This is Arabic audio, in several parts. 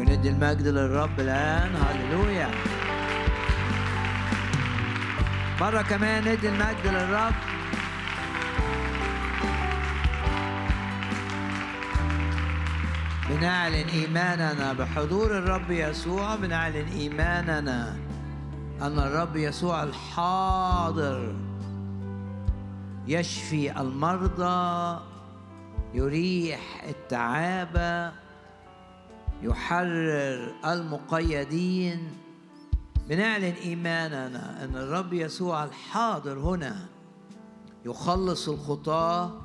وندي المجد للرب الآن. هللويا. مرة كمان ندي المجد للرب. بنعلن إيماننا بحضور الرب يسوع. بنعلن إيماننا أن الرب يسوع الحاضر يشفي المرضى يريح التعابة يحرر المقيدين. بنعلن إيماننا أن الرب يسوع الحاضر هنا يخلص الخطاة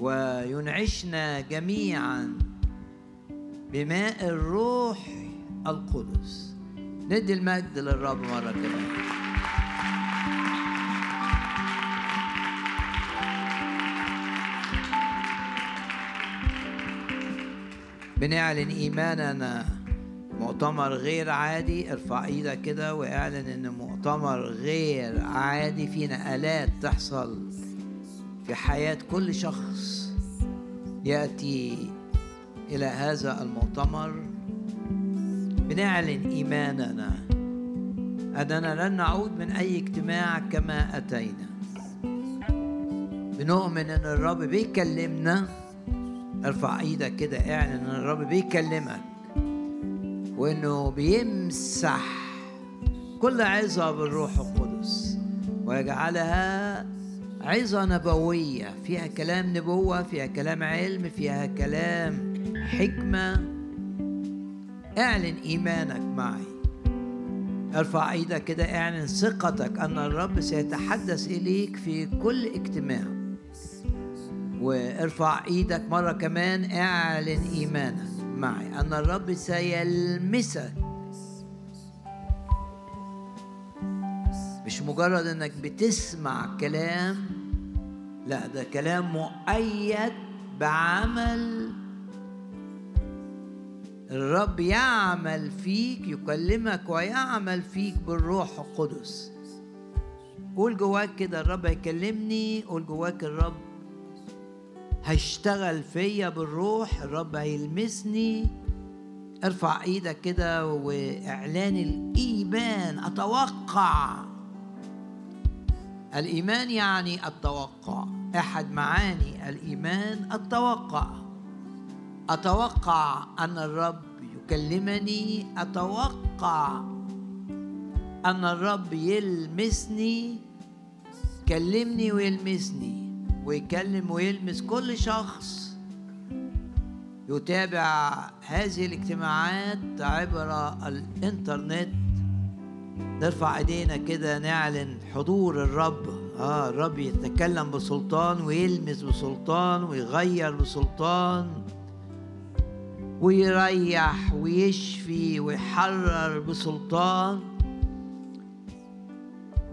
وينعشنا جميعا بماء الروح القدس. ندي المجد للرب مرة كمان. بنعلن إيماننا. مؤتمر غير عادي ارفع إيدك كده وإعلن إن مؤتمر غير عادي في نقلات تحصل في حياة كل شخص يأتي إلى هذا المؤتمر. بنعلن إيماننا. أننا لن نعود من أي اجتماع كما أتينا. بنؤمن أن الرب بيكلمنا. ارفع إيدك كده اعلن ان الرب بيكلمك وانه بيمسح كل عظة بالروح القدس ويجعلها عظة نبوية. فيها كلام نبوة فيها كلام علم فيها كلام حكمة. اعلن إيمانك معي. ارفع إيدك كده اعلن ثقتك أن الرب سيتحدث إليك في كل اجتماع. وارفع إيدك مرة كمان اعلن إيمانك معي. أن الرب سيلمسك. مش مجرد إنك بتسمع كلام لا ده كلام مؤيد بعمل. الرب يعمل فيك يكلمك ويعمل فيك بالروح القدس. قول جواك كده الرب هيكلمني قول جواك الرب هيشتغل فيا بالروح الرب هيلمسني. ارفع إيدك كده واعلان الايمان. أتوقع. الايمان يعني التوقع. احد معاني الايمان التوقع. أتوقع ان الرب يكلمني. أتوقع ان الرب يلمسني. كلمني ويلمسني. ويكلم ويلمس كل شخص يتابع هذه الاجتماعات عبر الإنترنت. نرفع إيدينا كده نعلن حضور الرب. آه الرب يتكلم بسلطان ويلمس بسلطان ويغير بسلطان ويريح ويشفي ويحرر بسلطان.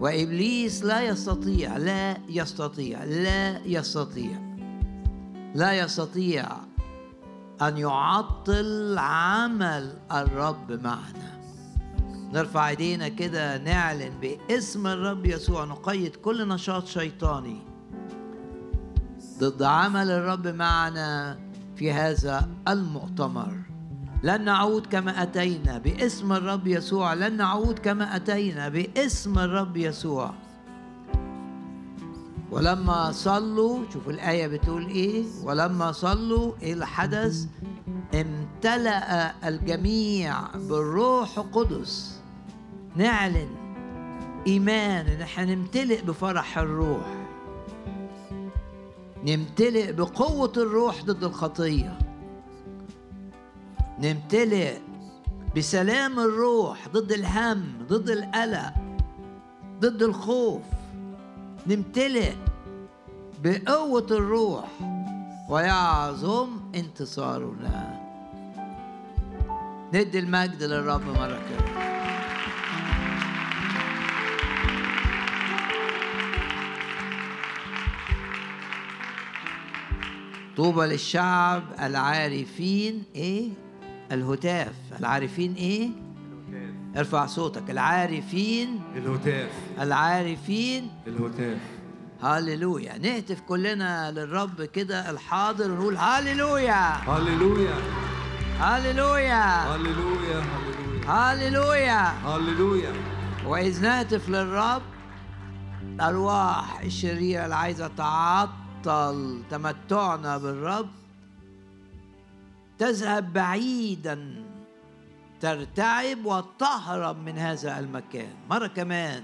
وإبليس لا يستطيع لا يستطيع لا يستطيع لا يستطيع أن يعطل عمل الرب معنا. نرفع إيدينا كده نعلن باسم الرب يسوع نقيد كل نشاط شيطاني ضد عمل الرب معنا في هذا المؤتمر. لن نعود كما أتينا باسم الرب يسوع. لن نعود كما أتينا باسم الرب يسوع. ولما صلوا شوفوا الآية بتقول إيه. ولما صلوا إيه الحدث؟ امتلأ الجميع بالروح القدس. نعلن إيمان إن إحنا نمتلئ بفرح الروح. نمتلئ بقوة الروح ضد الخطية. نمتلئ بسلام الروح ضد الهم ضد القلق ضد الخوف. نمتلئ بقوة الروح ويعظم انتصارنا. ندي المجد للرب مرة كده. طوبى للشعب العارفين إيه؟ الهتاف. العارفين إيه؟ ارفع صوتك. العارفين. الهتاف. العارفين. الهتاف. هللويا. نهتف كلنا للرب كده الحاضر ونقول هللويا هللويا. هللويا. هللويا. هللويا. هللويا. هللويا. وإذ نهتف للرب الأرواح الشريرة اللي عايزة تعطل تمتعنا بالرب. تذهب بعيدا ترتعب وتهرب من هذا المكان. مرة كمان.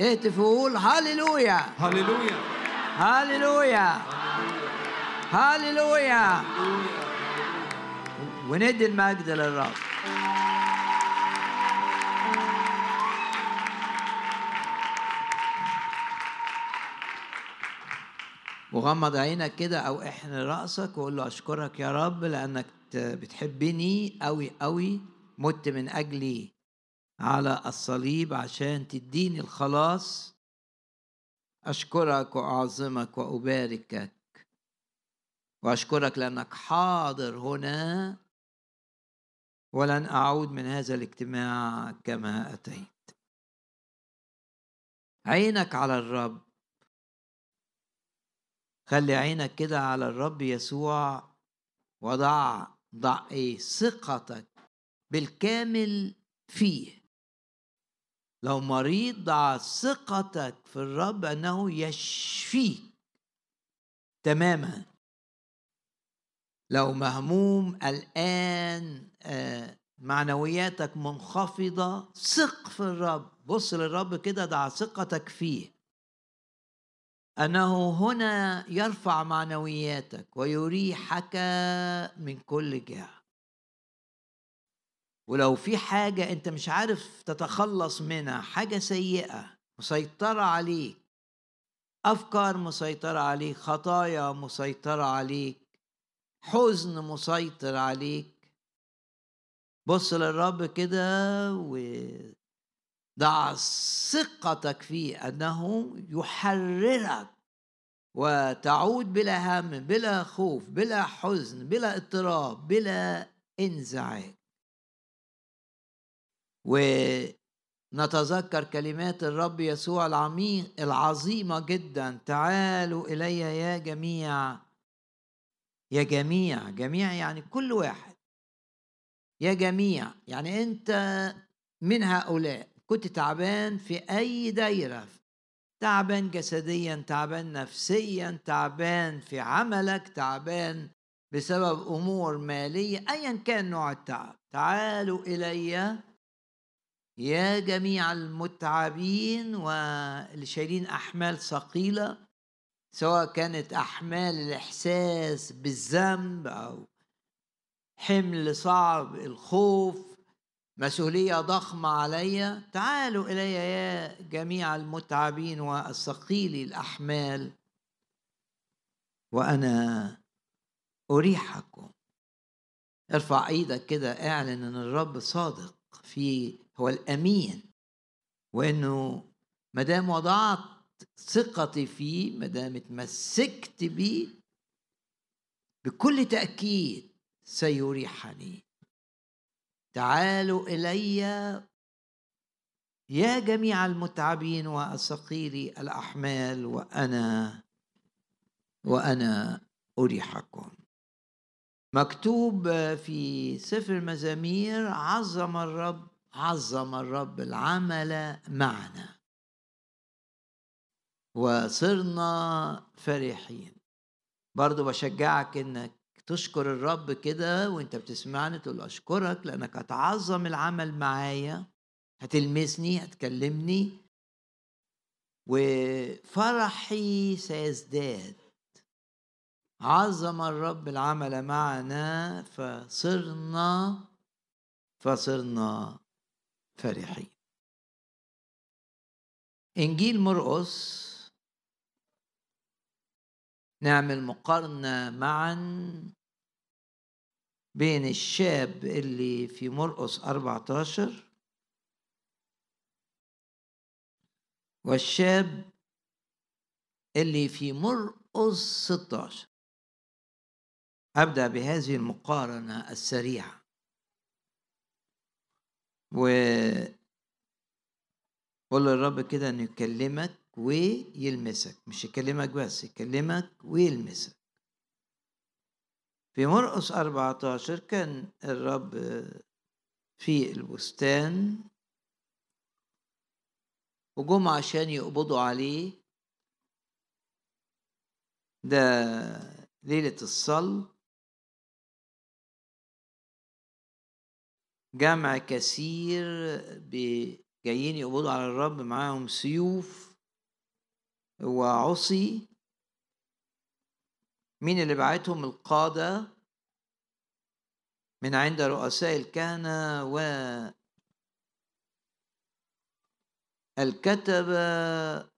اهتف وقول هللويا. هللويا. هللويا. هللويا. وندي المجد للرب. وغمض عينك كده أو احن رأسك وقول له أشكرك يا رب لأنك بتحبني قوي قوي مت من أجلي على الصليب عشان تديني الخلاص. أشكرك وأعظمك وأباركك. وأشكرك لأنك حاضر هنا. ولن أعود من هذا الاجتماع كما أتيت. عينك على الرب. خلي عينك كده على الرب يسوع وضع ضع إيه ثقتك بالكامل فيه. لو مريض ضع ثقتك في الرب أنه يشفيك تماما. لو مهموم الآن آه، معنوياتك منخفضة ثق في الرب. بص للرب كده ضع ثقتك فيه. أنه هنا يرفع معنوياتك ويريحك من كل جهة. ولو في حاجة أنت مش عارف تتخلص منها حاجة سيئة مسيطرة عليك أفكار مسيطرة عليك خطايا مسيطرة عليك حزن مسيطر عليك بص للرب كده وضع ثقتك فيه أنه يحررك وتعود بلا هم بلا خوف بلا حزن بلا اضطراب بلا انزعاج. ونتذكر كلمات الرب يسوع العميق العظيمة جدا تعالوا إلي يا جميع يا جميع جميع يعني كل واحد. يا جميع يعني أنت من هؤلاء. كنت تعبان في أي دايرة تعبان جسديا تعبان نفسيا تعبان في عملك تعبان بسبب أمور مالية ايا كان نوع التعب. تعالوا إلي يا جميع المتعبين واللي شايلين أحمال ثقيلة سواء كانت أحمال الإحساس بالذنب أو حمل صعب الخوف مسؤولية ضخمة علي تعالوا إلي يا جميع المتعبين والثقيل الأحمال. وأنا أريحكم. ارفع إيدك كده اعلن إن الرب صادق في هو الأمين. وإنه ما دام وضعت ثقتي فيه ما دام اتمسكت بيه بكل تأكيد سيريحني. تعالوا إلي يا جميع المتعبين والثقيل الأحمال وأنا وأنا أريحكم. مكتوب في سفر المزامير عظم الرب عظم الرب العمل معنا. وصرنا فرحين. برضو بشجعك إنك تشكر الرب كده وانت بتسمعني تقول أشكرك لأنك هتعظم العمل معايا هتلمسني هتكلمني. وفرحي سيزداد. عظم الرب العمل معنا فصرنا فصرنا فرحين. إنجيل مرقس. نعمل مقارنة معا بين الشاب اللي في مرقس 14 والشاب اللي في مرقس 16 أبدأ بهذه المقارنة السريعة. و قول للرب كده إنه يكلمك ويلمسك. مش يكلمك بس يكلمك ويلمسك. في مرقس 14 كان الرب في البستان وجم عشان يقبضوا عليه. ده ليلة الصلب جمع كثير جايين يقبضوا على الرب معاهم سيوف وعصي. مين اللي بعتهم القادة؟ من عند رؤساء الكهنة و الكتبة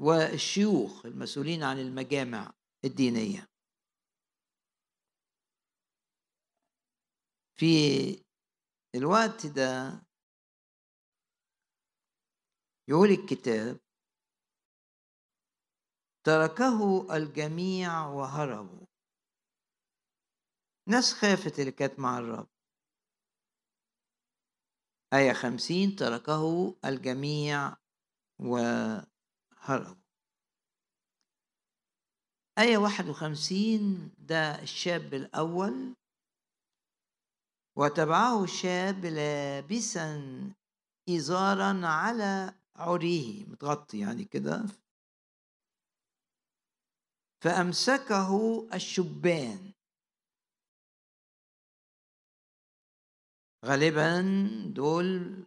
والشيوخ المسؤولين عن المجامع الدينية. في الوقت ده يقول الكتاب تركه الجميع وهربوا. ناس خافت اللي كانت مع الرب. آية خمسين تركه الجميع وهربوا. آية واحد وخمسين ده الشاب الأول. وتبعه شاب لابسا إزارا على عريه متغطي يعني كده. فأمسكه الشبان. غالبا دول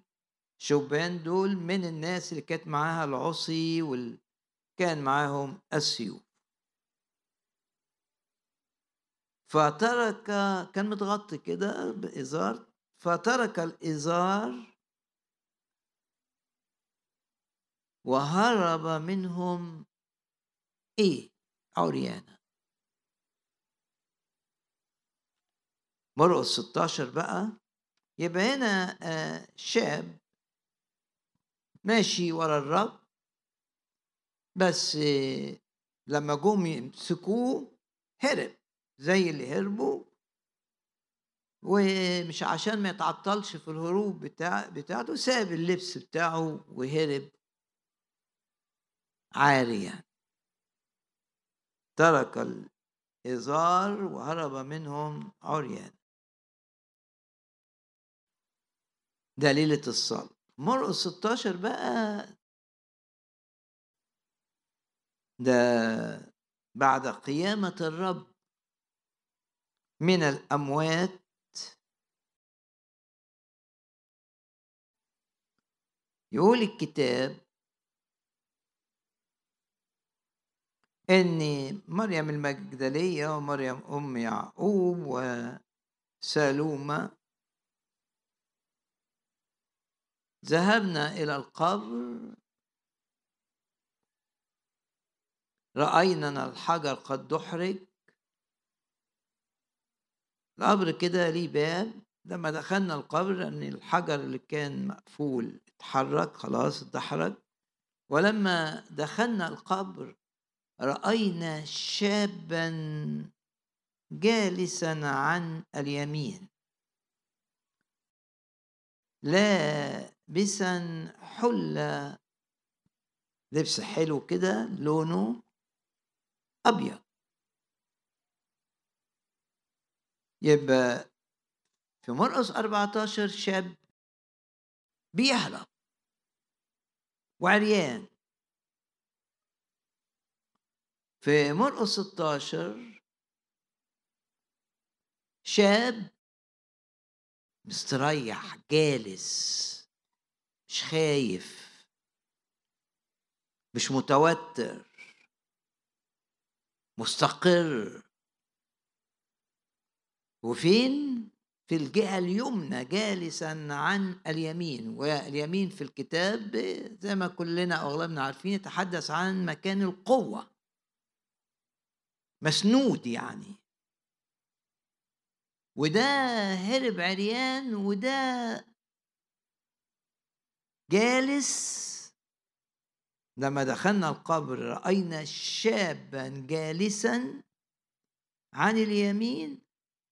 شبان دول من الناس اللي كانت معاها العصي وكان معاهم السيوف. فترك كان متغطي كده بإزار فترك الإزار وهرب منهم إيه؟ عريانا مرقس 16 بقى. يبقى هنا آه، شاب ماشي ورا الرب بس لما جم يمسكوه هرب زي اللي هربوا. ومش عشان ما يتعطلش في الهروب بتاع بتاعته ساب اللبس بتاعه وهرب عاريا. ترك الإزار وهرب منهم عريان. ده ليلة الصلب مرقس 16 بقى ده بعد قيامة الرب من الأموات يقول الكتاب ان مريم المجدلية ومريم أم يعقوب وسالومه ذهبنا إلى القبر. رأينا الحجر قد دحرج. القبر كده ليه باب. لما دخلنا القبر إن الحجر اللي كان مقفول اتحرك خلاص اتدحرج ولما دخلنا القبر رأينا شابا جالسا عن اليمين. لابسا حلة. لبس حلو كده لونه أبيض. يبقى في مرقس 14 شاب بيهرب. وعريان. في مرقس 16 شاب مستريح جالس مش خايف مش متوتر مستقر. وفين؟ في الجهة اليمنى جالسا عن اليمين واليمين في الكتاب زي ما كلنا أغلبنا عارفين يتحدث عن مكان القوة. مسنود يعني. وده هرب عريان وده جالس. لما دخلنا القبر رأينا شابا جالسا عن اليمين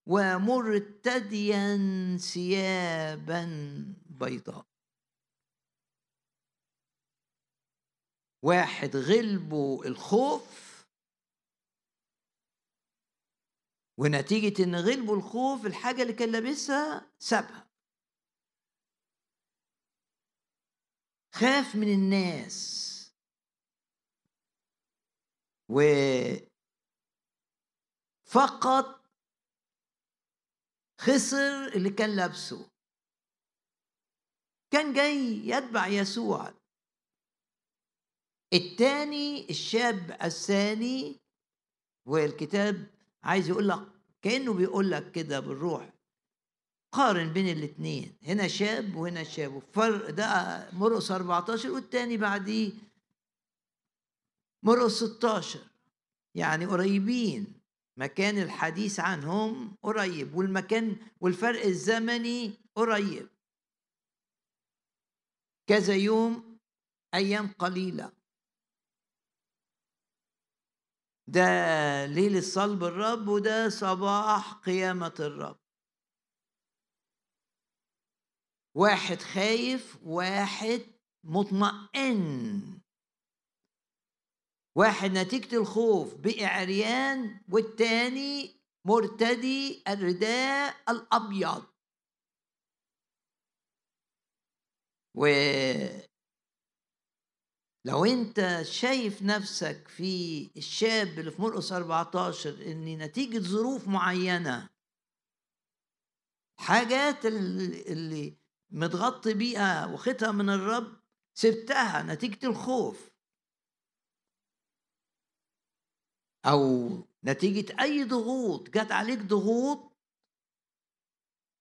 ومرتديا ثيابا بيضاء. واحد غلبه الخوف ونتيجة إن غلبه الخوف الحاجة اللي كان لابسها سابها. خاف من الناس. وفقط خسر اللي كان لابسه. كان جاي يتبع يسوع. الثاني الشاب الثاني والكتاب عايز يقول لك كأنه بيقول لك كده بالروح. قارن بين الاثنين هنا شاب وهنا شاب. الفرق ده مرقس 14 والتاني بعديه. مرقس 16 يعني قريبين. مكان الحديث عنهم قريب والمكان والفرق الزمني قريب. كذا يوم أيام قليلة. ده ليل الصلب الرب وده صباح قيامة الرب. واحد خايف واحد مطمئن. واحد نتيجة الخوف بقي عريان والتاني مرتدي الرداء الأبيض. لو انت شايف نفسك في الشاب اللي في مرقس 14 إن نتيجة ظروف معينة حاجات اللي متغطي بيها واخدها من الرب سبتها نتيجة الخوف. أو نتيجة أي ضغوط جت عليك ضغوط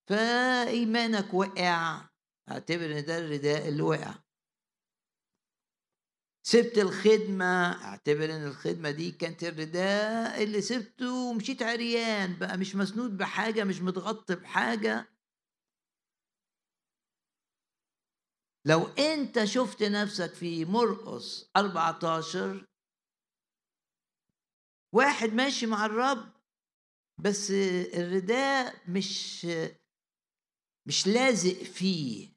فإيمانك وقع اعتبر إن ده الرداء اللي وقع سبت الخدمة أعتبر إن الخدمة دي كانت الرداء اللي سبته ومشيت عريان بقى مش مسنود بحاجة مش متغطي بحاجة. لو أنت شفت نفسك في مرقص 14 واحد ماشي مع الرب بس الرداء مش مش لازق فيه.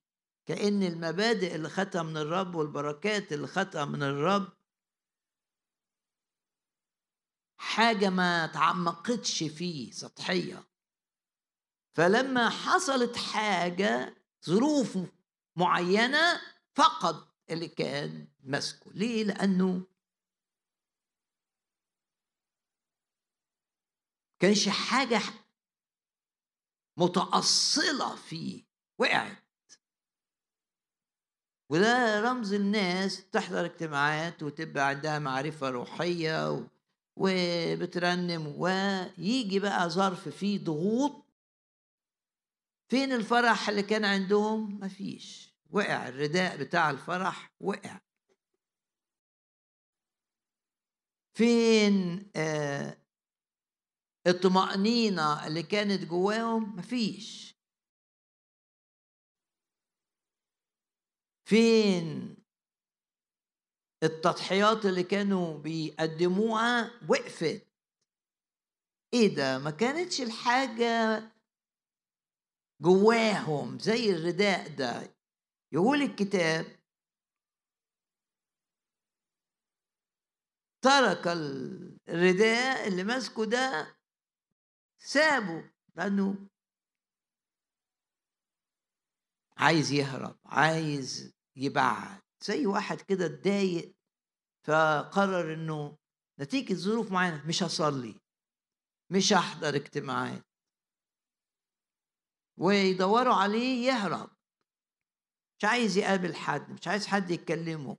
كأن المبادئ اللي خدها من الرب والبركات اللي خدها من الرب حاجة ما تعمقتش فيه سطحية. فلما حصلت حاجة ظروف معينة فقد اللي كان ماسكه. ليه؟ لأنه كانش حاجة متأصلة فيه. وقعت. وده رمز الناس تحضر اجتماعات وتبقى عندها معرفة روحية وبترنم ويجي بقى ظرف فيه ضغوط. فين الفرح اللي كان عندهم؟ مفيش. وقع الرداء بتاع الفرح وقع. فين آه الطمأنينة اللي كانت جواهم؟ مفيش. فين التضحيات اللي كانوا بيقدموها وقفت؟ إيه ده؟ ما كانتش الحاجة جواهم زي الرداء ده. يقول الكتاب ترك الرداء اللي ماسكه ده سابه لأنه عايز يهرب عايز يبعد زي واحد كده اتضايق فقرر إنه نتيجة ظروف معينة مش هصلي مش هحضر اجتماعات. ويدوروا عليه يهرب. مش عايز يقابل حد مش عايز حد يكلمه.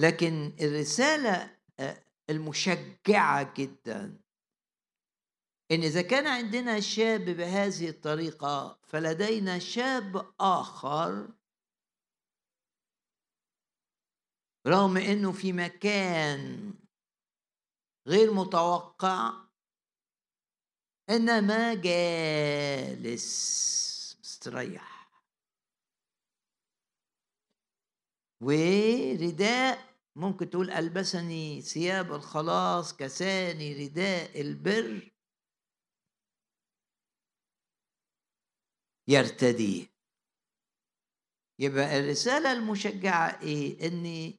لكن الرسالة آه، المشجعة جدا. إن إذا كان عندنا شاب بهذه الطريقة فلدينا شاب آخر رغم إنه في مكان غير متوقع إنما جالس مستريح. ورداء ممكن تقول ألبسني ثياب الخلاص كساني رداء البر. يرتديه يبقى الرسالة المشجعة إيه؟ إني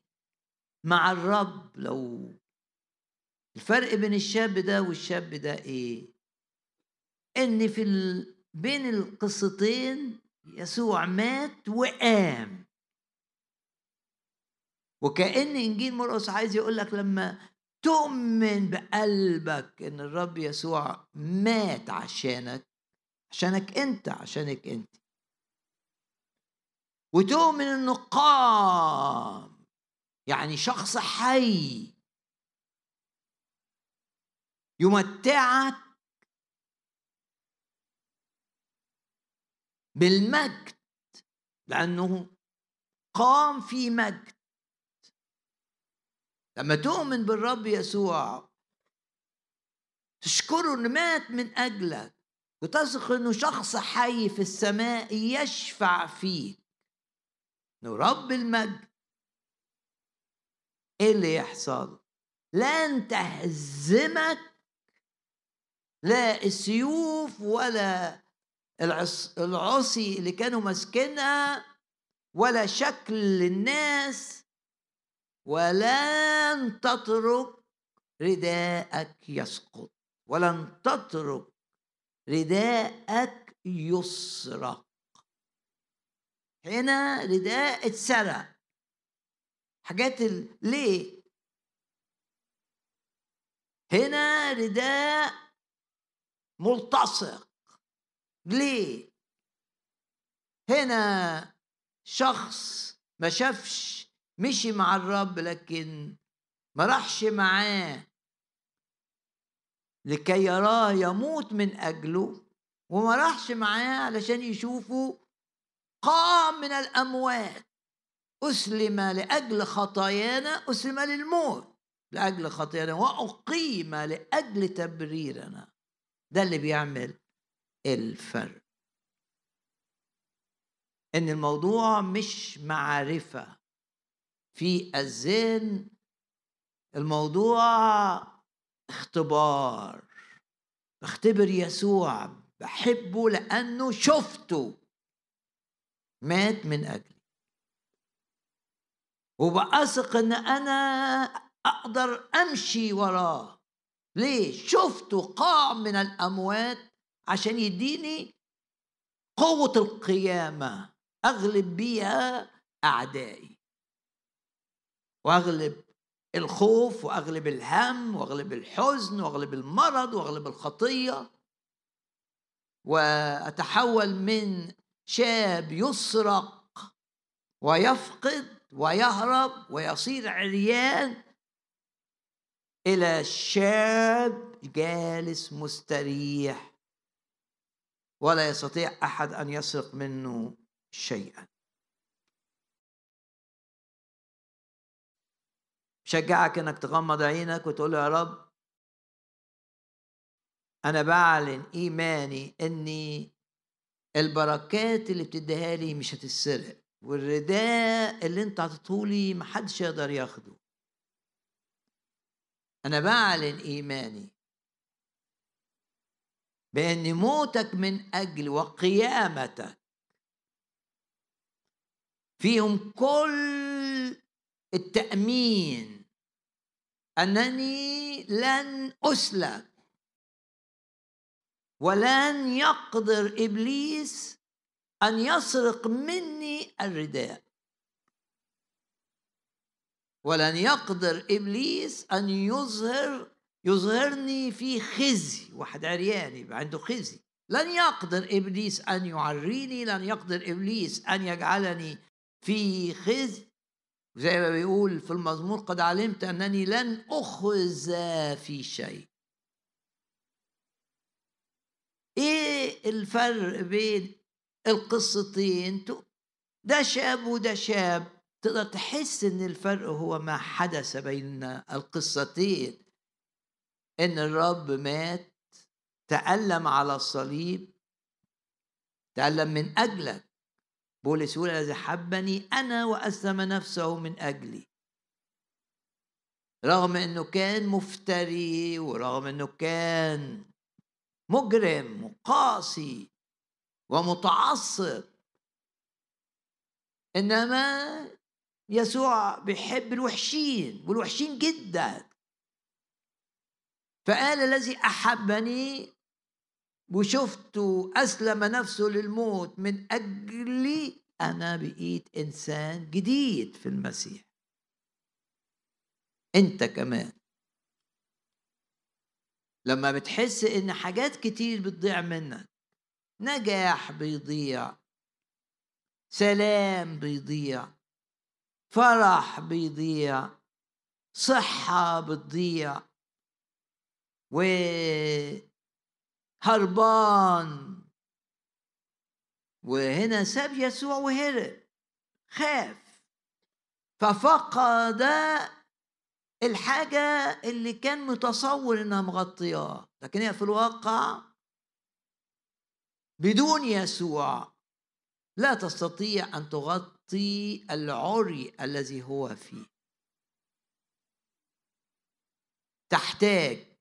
مع الرب لو الفرق بين الشاب ده والشاب ده إيه؟ إن في ال... بين القصتين يسوع مات وقام. وكأن إنجيل مرقس عايز يقول لك لما تؤمن بقلبك إن الرب يسوع مات عشانك عشانك أنت عشانك أنت. وتؤمن إنه قام يعني شخص حي. يمتعك بالمجد لأنه قام في مجد. لما تؤمن بالرب يسوع تشكره إنه مات من أجلك. وتثق إنه شخص حي في السماء يشفع فيك. إنه رب المجد. إيه اللي يحصل؟ لن تهزمك لا السيوف ولا العصي اللي كانوا ماسكينها ولا شكل الناس ولن تترك رداءك يسقط. ولن تترك رداءك يسرق. هنا رداء اتسرق. حاجات ال... ليه؟ هنا رداء ملتصق. ليه؟ هنا شخص ما شافش مشي مع الرب لكن ما راحش معاه. لكي يراه يموت من أجله وما راحش معاه علشان يشوفه قام من الأموات. أسلم لأجل خطايانا أسلم للموت لأجل خطايانا وأقيم لأجل تبريرنا. ده اللي بيعمل الفرق. إن الموضوع مش معرفة في الذهن الموضوع اختبار. بختبر يسوع بحبه لأنه شفته. مات من أجلي. وبأثق إن أنا أقدر أمشي وراه. ليه؟ شفته قام من الأموات عشان يديني قوة القيامة. أغلب بيها أعدائي. وأغلب الخوف وأغلب الهم وأغلب الحزن وأغلب المرض وأغلب الخطية. وأتحول من شاب يسرق ويفقد ويهرب ويصير عريان إلى شاب جالس مستريح. ولا يستطيع أحد أن يسرق منه شيئا. شجعك إنك تغمض عينك وتقول يا رب أنا بعلن إيماني إني البركات اللي بتديها لي مش هتتسرق والرداء اللي أنت عطيتهولي محدش يقدر ياخده. أنا بعلن إيماني بأن موتك من أجل وقيامتك فيهم كل التأمين. أنني لن أسلك ولن يقدر إبليس أن يسرق مني الرداء. ولن يقدر إبليس أن يظهر يظهرني في خزي واحد عريان يبقى عنده خزي. لن يقدر إبليس أن يعريني لن يقدر إبليس أن يجعلني في خزي. زي ما بيقول في المزمور قد علمت أنني لن أخذ في شيء. إيه الفرق بين القصتين ده شاب وده شاب. تقدر تحس إن الفرق هو ما حدث بين القصتين إن الرب مات تألم على الصليب تألم من أجلك. بولس يقول الذي حبني أنا وأسلم نفسه من أجلي. رغم أنه كان مفتري ورغم أنه كان مجرم وقاسي ومتعصب. إنما يسوع بيحب الوحشين والوحشين جدا. فقال الذي أحبني وشفته أسلم نفسه للموت من اجلي أنا بقيت إنسان جديد في المسيح. أنت كمان. لما بتحس إن حاجات كتير بتضيع منك نجاح بيضيع سلام بيضيع فرح بيضيع صحة بتضيع وهربان وهنا ساب يسوع وهرب. خاف. ففقد الحاجة اللي كان متصور إنها مغطياه. لكن هي في الواقع بدون يسوع لا تستطيع أن تغطي العري الذي هو فيه. تحتاج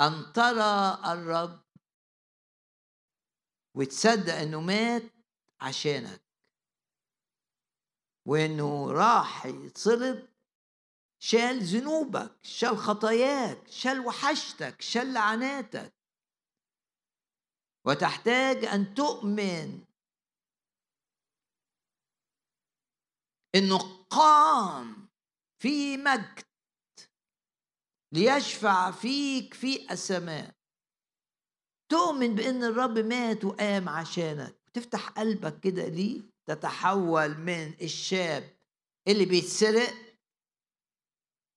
أن ترى الرب وتصدق إنه مات عشانك. وإنه راح يتصلب شال ذنوبك شال خطاياك شال وحشتك شال لعناتك. وتحتاج أن تؤمن إنه قام في مجد ليشفع فيك في السماء. تؤمن بإن الرب مات وقام عشانك تفتح قلبك كده ليه تتحول من الشاب اللي بيتسرق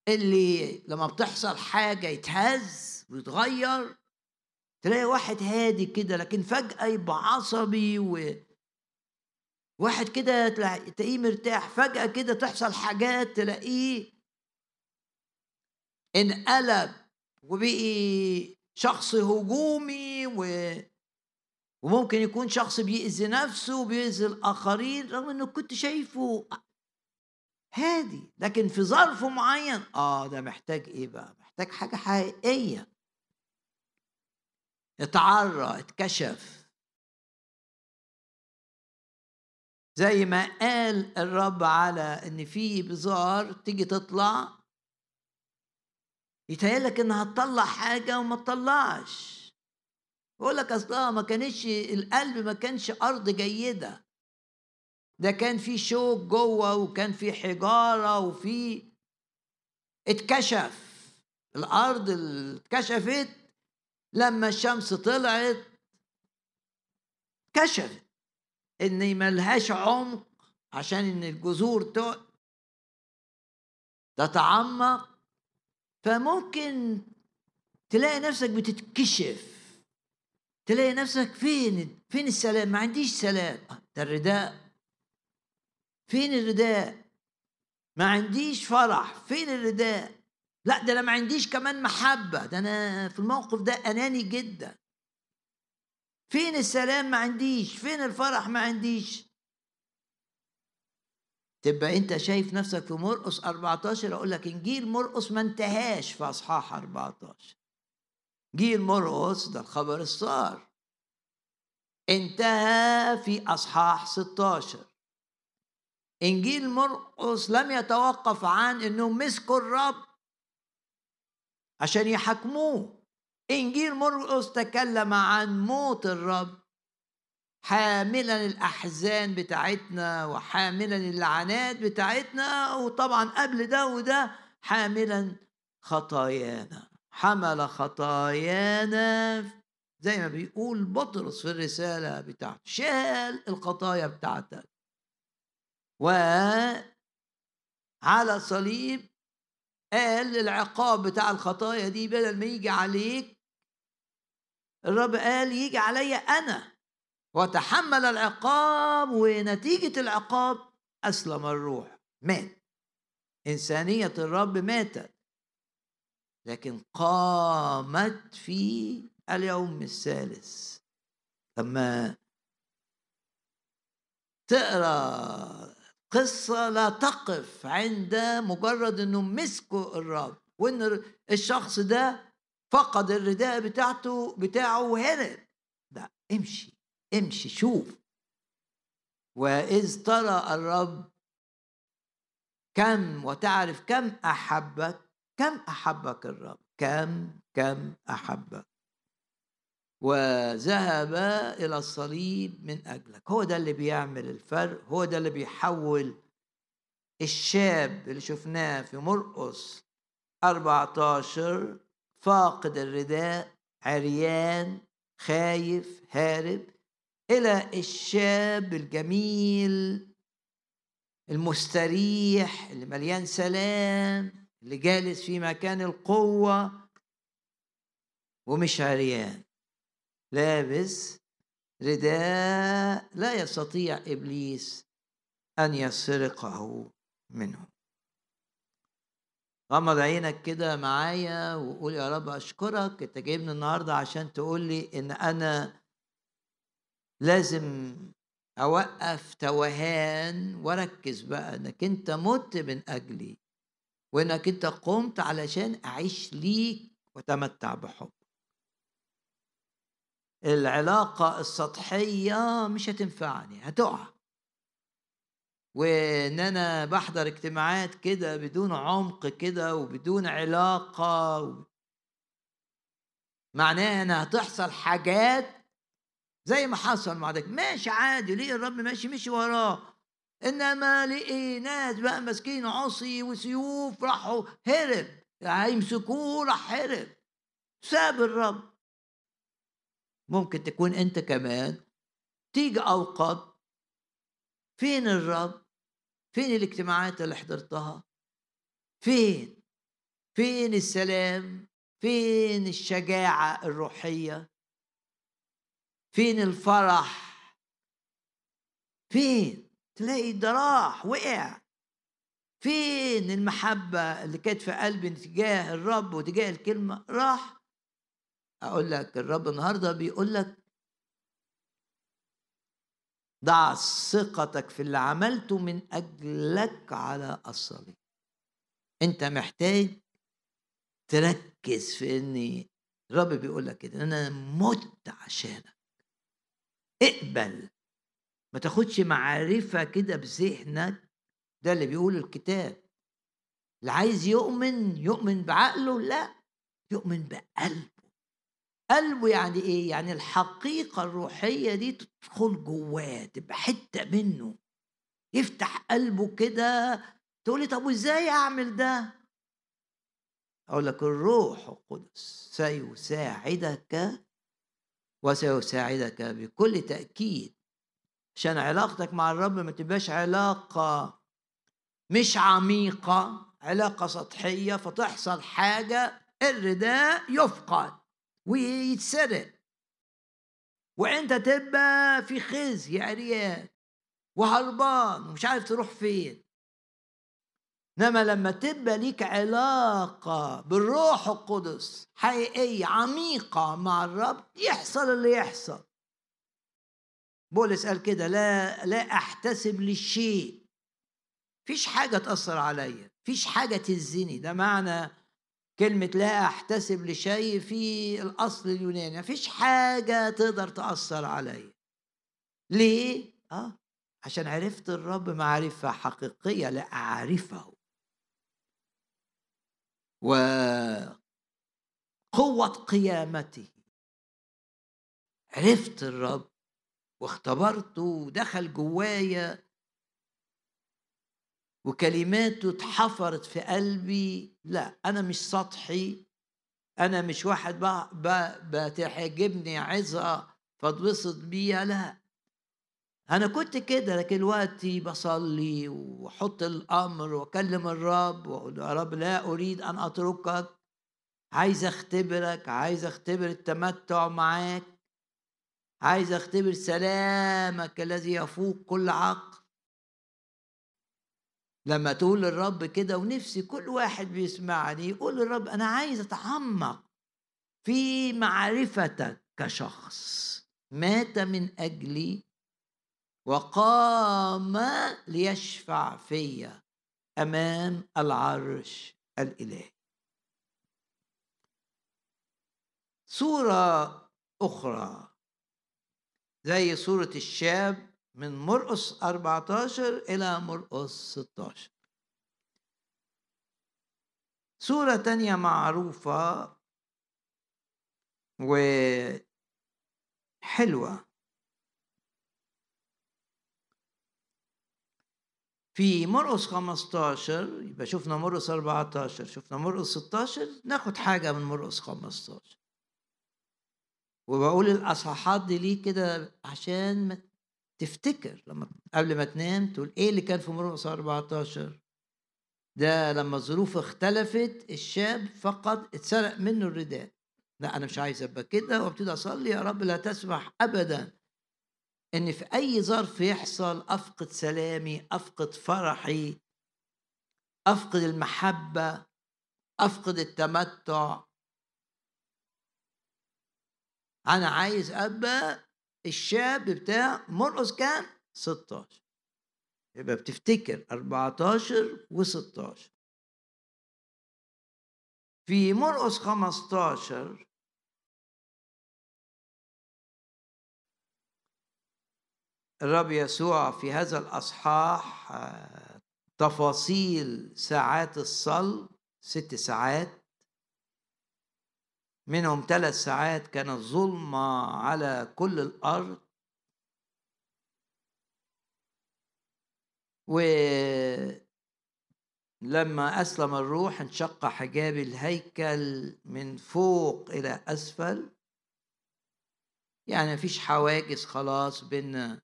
اللي لما بتحصل حاجة يتهز ويتغير تلاقي واحد هادي كده لكن فجأة يبقى عصبي و واحد كده تلاقيه مرتاح فجأة كده تحصل حاجات تلاقيه انقلب وبقي شخص هجومي و وممكن يكون شخص بيأذي نفسه وبيأذي الآخرين رغم إنه كنت شايفه هادي لكن في ظرف معين آه ده محتاج إيه بقى؟ محتاج حاجة حقيقية اتعرى اتكشف زي ما قال الرب على إن في بزار تيجي تطلع يتهيألك انها تطلع حاجة وما تطلعش. يقول لك اصلها ما كانش القلب ما كانش أرض جيدة. ده كان في شوك جوه وكان في حجارة وفي اتكشف. الأرض اتكشفت. لما الشمس طلعت كشفت إن ملهاش عمق عشان إن الجذور تتعمق. فممكن تلاقي نفسك بتتكشف. تلاقي نفسك فين فين السلام؟ ما عنديش سلام. ده الرداء. فين الرداء؟ ما عنديش فرح. فين الرداء؟ لا ده أنا ما عنديش كمان محبة. ده أنا في الموقف ده أناني جدا. فين السلام؟ ما عنديش. فين الفرح؟ ما عنديش. تبقى انت شايف نفسك في مرقس 14 أقول لك انجيل مرقس ما انتهاش في أصحاح 14 جيل مرقس ده الخبر الصار. انتهى في أصحاح 16 انجيل مرقس لم يتوقف عن انهم مسكوا الرب عشان يحاكموه. انجيل مرقس تكلم عن موت الرب حاملا الأحزان بتاعتنا وحاملا اللعنات بتاعتنا وطبعا قبل ده وده حاملا خطايانا. حمل خطايانا زي ما بيقول بطرس في الرسالة بتاعته. شال الخطايا بتاعتك. و على صليب قال العقاب بتاع الخطايا دي بدل ما يجي عليك الرب قال يجي عليا أنا. وتحمل العقاب ونتيجة العقاب أسلم الروح. مات. إنسانية الرب ماتت. لكن قامت في اليوم الثالث. لما تقرأ قصة لا تقف عند مجرد انهم مسكوا الرب وإن الشخص ده فقد الرداء بتاعته بتاعه وهرب. لا امشي. امشي شوف. وإذ ترى الرب كم وتعرف كم أحبك كم أحبك الرب؟ كم كم أحبك. وذهب إلى الصليب من أجلك. هو ده اللي بيعمل الفرق هو ده اللي بيحول الشاب اللي شفناه في مرقس 14 فاقد الرداء عريان خايف هارب. إلى الشاب الجميل المستريح اللي مليان سلام اللي جالس في مكان القوة ومش عريان لابس رداء لا يستطيع إبليس أن يسرقه منه. غمض عينك كده معايا وقول يا رب أشكرك أنت جايبني النهارده عشان تقول لي إن أنا لازم أوقف توهان وأركز بقى إنك أنت مت من أجلي وإنك أنت قمت علشان أعيش ليك وأتمتع بحب. العلاقة السطحية مش هتنفعني هتقع. وإن أنا بحضر اجتماعات كده بدون عمق كده وبدون علاقة معناه إن هتحصل حاجات زي ما حصل مع ده ماشي عادي ليه الرب ماشي مشي وراه. إنما لقي ناس بقى ماسكين عصي وسيوف راحوا هرب. هيمسكوه راح هرب. ساب الرب. ممكن تكون أنت كمان تيجي أوقات فين الرب؟ فين الاجتماعات اللي حضرتها؟ فين؟ فين السلام؟ فين الشجاعة الروحية؟ فين الفرح؟ فين؟ تلاقي ده راح وقع. فين المحبة اللي كانت في قلبي تجاه الرب وتجاه الكلمة؟ راح. أقول لك الرب النهارده بيقول لك ضع ثقتك في اللي عملته من أجلك على الصليب أنت محتاج تركز في ان الرب بيقول لك كده أنا مت عشانك. اقبل. ما تاخدش معرفة كده بذهنك. ده اللي بيقول الكتاب. اللي عايز يؤمن يؤمن بعقله؟ لا يؤمن بقلبه. قلبه يعني إيه؟ يعني الحقيقة الروحية دي تدخل جواه تبقى حتة منه. يفتح قلبه كده تقولي طب وإزاي أعمل ده؟ أقول لك الروح القدس سيساعدك وسيساعدك بكل تأكيد. عشان علاقتك مع الرب ما تبقاش علاقة مش عميقة علاقة سطحية فتحصل حاجة الرداء يفقد ويتسرق. وأنت تبقى في خزي عريان وهربان ومش عارف تروح فين. إنما لما تبقى ليك علاقة بالروح القدس حقيقية عميقة مع الرب يحصل اللي يحصل. بولس قال كده لا لا أحتسب للشيء. فيش حاجة تأثر عليا فيش حاجة تهزني. ده معنى كلمة لا أحتسب لشيء في الأصل اليوناني. مفيش حاجة تقدر تأثر علي ليه؟ آه عشان عرفت الرب معرفة حقيقية لأعرفه وقوة قيامته. عرفت الرب واختبرته ودخل جوايا. وكلماته اتحفرت في قلبي. لا أنا مش سطحي. أنا مش واحد بتعجبني عظة فاتبسط بيها. لا أنا كنت كده لكن دلوقتي بصلي وأحط الأمر وأكلم الرب وأقول يا رب لا أريد أن أتركك عايز أختبرك عايز أختبر التمتع معاك عايز أختبر سلامك الذي يفوق كل عقل. لما تقول للرب كده ونفسي كل واحد بيسمعني يقول للرب أنا عايز أتعمق في معرفتك كشخص مات من أجلي وقام ليشفع فيا أمام العرش الإلهي. صوره أخرى زي صوره الشاب من مرقس 14 إلى مرقس 16 صورة تانية معروفة وحلوة. في مرقس 15 يبقى شفنا مرقس 14 شفنا مرقس 16 ناخد حاجة من مرقس 15 وبقول الأصحاحات دي ليه كده؟ عشان ما تفتكر لما قبل ما تنام تقول إيه اللي كان في مرقس 14 ده لما الظروف اختلفت الشاب فقد اتسرق منه الرداء لا أنا مش عايز أبقى كده وأبتدي أصلي يا رب لا تسمح ابدا. إن في أي ظرف يحصل أفقد سلامي أفقد فرحي أفقد المحبة أفقد التمتع. أنا عايز أبقى الشاب بتاع مرقص كام؟ 16 يبقى بتفتكر 14 و16 في مرقص 15 الرب يسوع في هذا الأصحاح آه، تفاصيل ساعات الصلب ست ساعات. منهم ثلاث ساعات كانت ظلمة على كل الأرض. ولما أسلم الروح انشق حجاب الهيكل من فوق إلى أسفل. يعني مفيش حواجز خلاص بيننا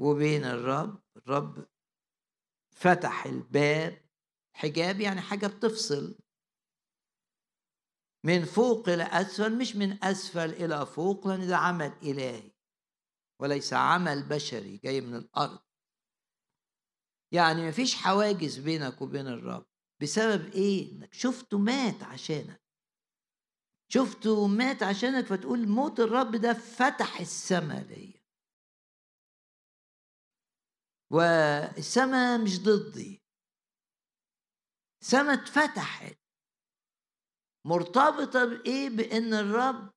وبين الرب الرب فتح الباب حجاب يعني حاجة بتفصل. من فوق إلى أسفل مش من أسفل إلى فوق لأن ده عمل إلهي وليس عمل بشري جاي من الأرض. يعني مفيش حواجز بينك وبين الرب. بسبب إيه؟ إنك شفته مات عشانك. شفته مات عشانك فتقول موت الرب ده فتح السماء ليا. والسماء مش ضدي. السماء اتفتحت. مرتبطة بإيه؟ بإن الرب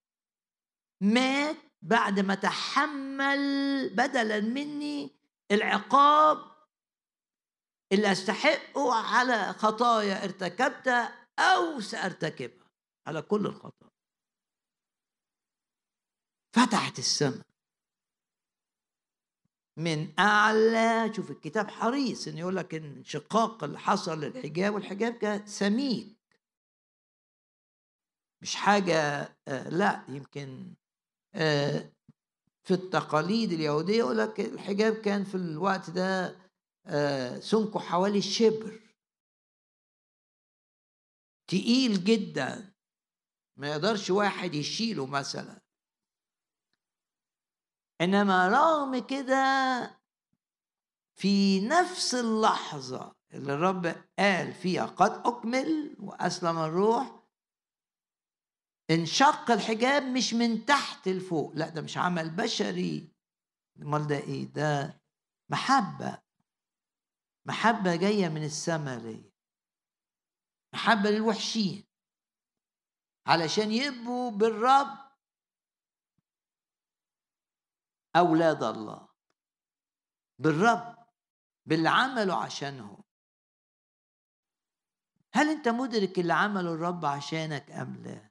مات بعد ما تحمل بدلا مني العقاب اللي أستحقه على خطايا ارتكبتها أو سأرتكبها على كل الخطايا. فتحت السماء من أعلى شوف الكتاب حريص إنه يقول لك إن انشقاق اللي حصل للحجاب والحجاب كان سميك. مش حاجة آه لا يمكن آه في التقاليد اليهودية يقول لك الحجاب كان في الوقت ده آه سمكه حوالي الشبر تقيل جدا. ما يقدرش واحد يشيله مثلا. إنما رغم كده في نفس اللحظة اللي الرب قال فيها قد أكمل وأسلم الروح انشق الحجاب مش من تحت لفوق لا ده مش عمل بشري. أمال ده إيه؟ ده محبة. محبة جاية من السماء ليا محبة للوحشين. علشان يبقوا بالرب أولاد الله بالرب باللي عمله عشانهم هل أنت مدرك اللي عمله الرب عشانك أم لا؟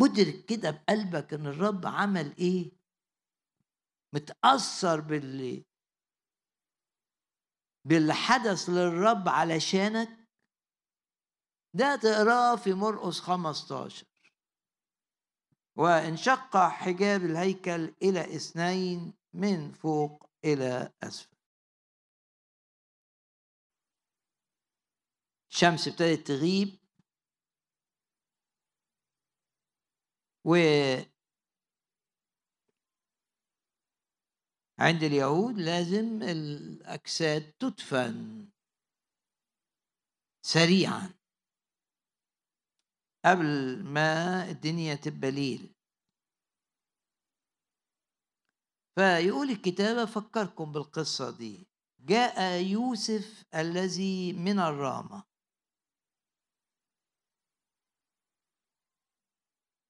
مدرك كده بقلبك إن الرب عمل إيه؟ متأثر باللي باللي حدث للرب علشانك ده تقراه في مرقس 15 وانشق حجاب الهيكل إلى إثنين من فوق إلى أسفل. الشمس ابتدت تغيب. و عند اليهود لازم الأجساد تدفن سريعا. قبل ما الدنيا تبقى ليل. فيقول الكتاب أفكركم بالقصة دي. جاء يوسف الذي من الرامة.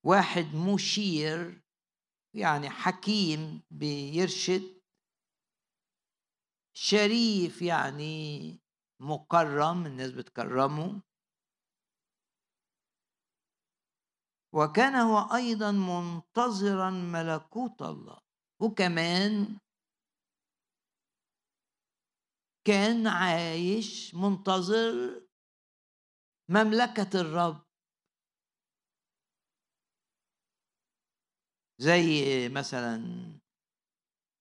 واحد مشير يعني حكيم بيرشد. شريف يعني مكرم الناس بتكرمه. وكان هو أيضا منتظرا ملكوت الله. وكمان كان عايش منتظر مملكة الرب. زي مثلا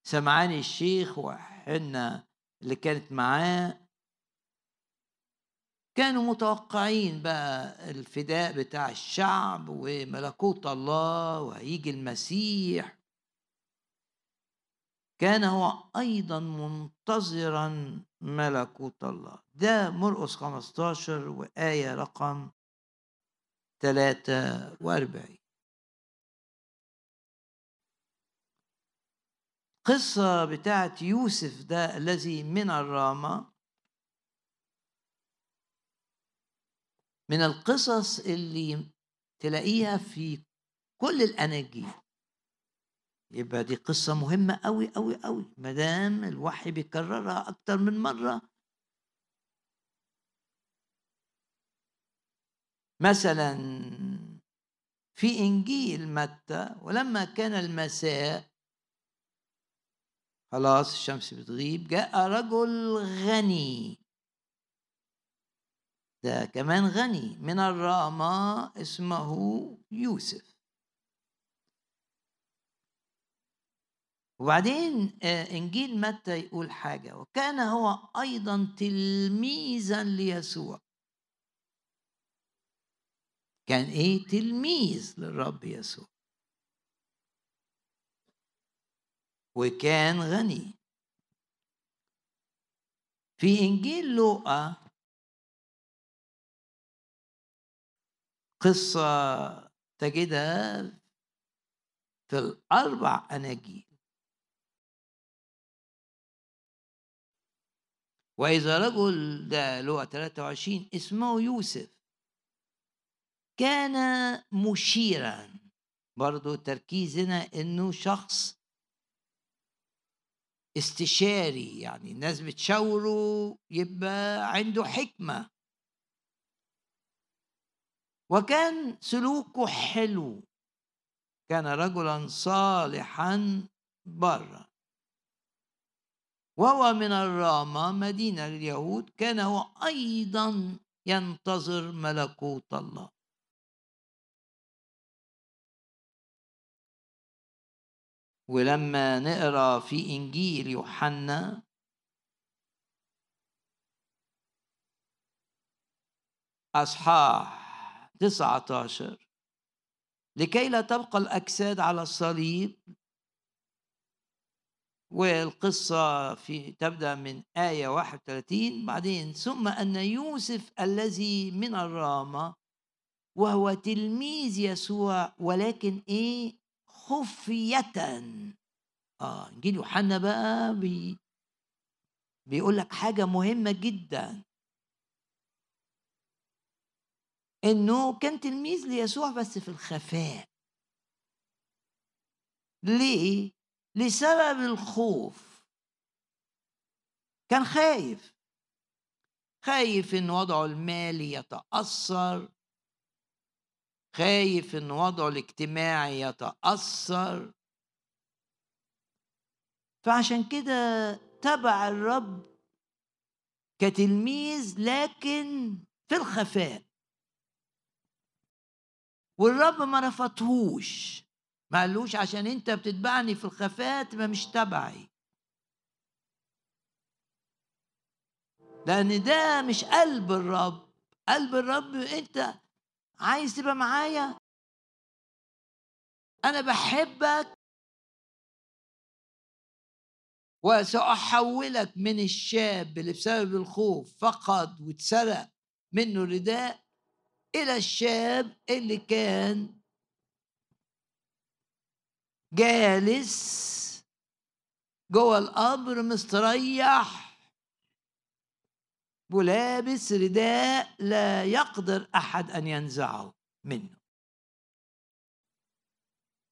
سمعان الشيخ وحنا اللي كانت معاه كانوا متوقعين بقى الفداء بتاع الشعب وملكوت الله وهيجي المسيح. كان هو أيضا منتظرا ملكوت الله. ده مرقس 15 وآية رقم 43 قصة بتاعت يوسف ده الذي من الرامة من القصص اللي تلاقيها في كل الأناجيل. يبقى دي قصة مهمة أوي أوي أوي. ما دام الوحي بيكررها أكتر من مرة. مثلا في إنجيل متى ولما كان المساء خلاص الشمس بتغيب جاء رجل غني. ده كمان غني. من الرامة اسمه يوسف. وبعدين آه، إنجيل متى يقول حاجة؟ وكان هو أيضا تلميذا ليسوع. كان إيه؟ تلميذ للرب يسوع. وكان غني. في إنجيل لوقا قصة تجدها في الأربع أناجيل. وإذا رجل ده لغة 23 اسمه يوسف كان مشيرا. برضو تركيزنا إنه شخص استشاري يعني الناس بتشاوره يبقى عنده حكمة. وكان سلوكه حلو. كان رجلا صالحا برا. وهو من الرامة مدينة لليهود. كان هو أيضا ينتظر ملكوت الله. ولما نقرأ في إنجيل يوحنا أصحاح 19 لكي لا تبقى الأجساد على الصليب. والقصة في تبدأ من آية 31 بعدين ثم أن يوسف الذي من الرامة وهو تلميذ يسوع ولكن إيه؟ خفية. آه إنجيل يوحنا بقى بي بيقول لك حاجة مهمة جدا. إنه كان تلميذ ليسوع بس في الخفاء. ليه؟ لسبب الخوف. كان خايف. خايف إن وضعه المالي يتأثر. خايف إن وضعه الاجتماعي يتأثر. فعشان كده تبع الرب كتلميذ لكن في الخفاء. والرب ما رفضهوش. ما قالوش عشان انت بتتبعني في الخفاء تبقى مش تبعي. لأن ده مش قلب الرب. قلب الرب انت عايز تبقى معايا؟ أنا بحبك. وسأحولك من الشاب اللي بسبب الخوف فقد واتسرق منه رداء إلى الشاب اللي كان جالس جوه القبر مستريح ولابس رداء لا يقدر أحد أن ينزعه منه.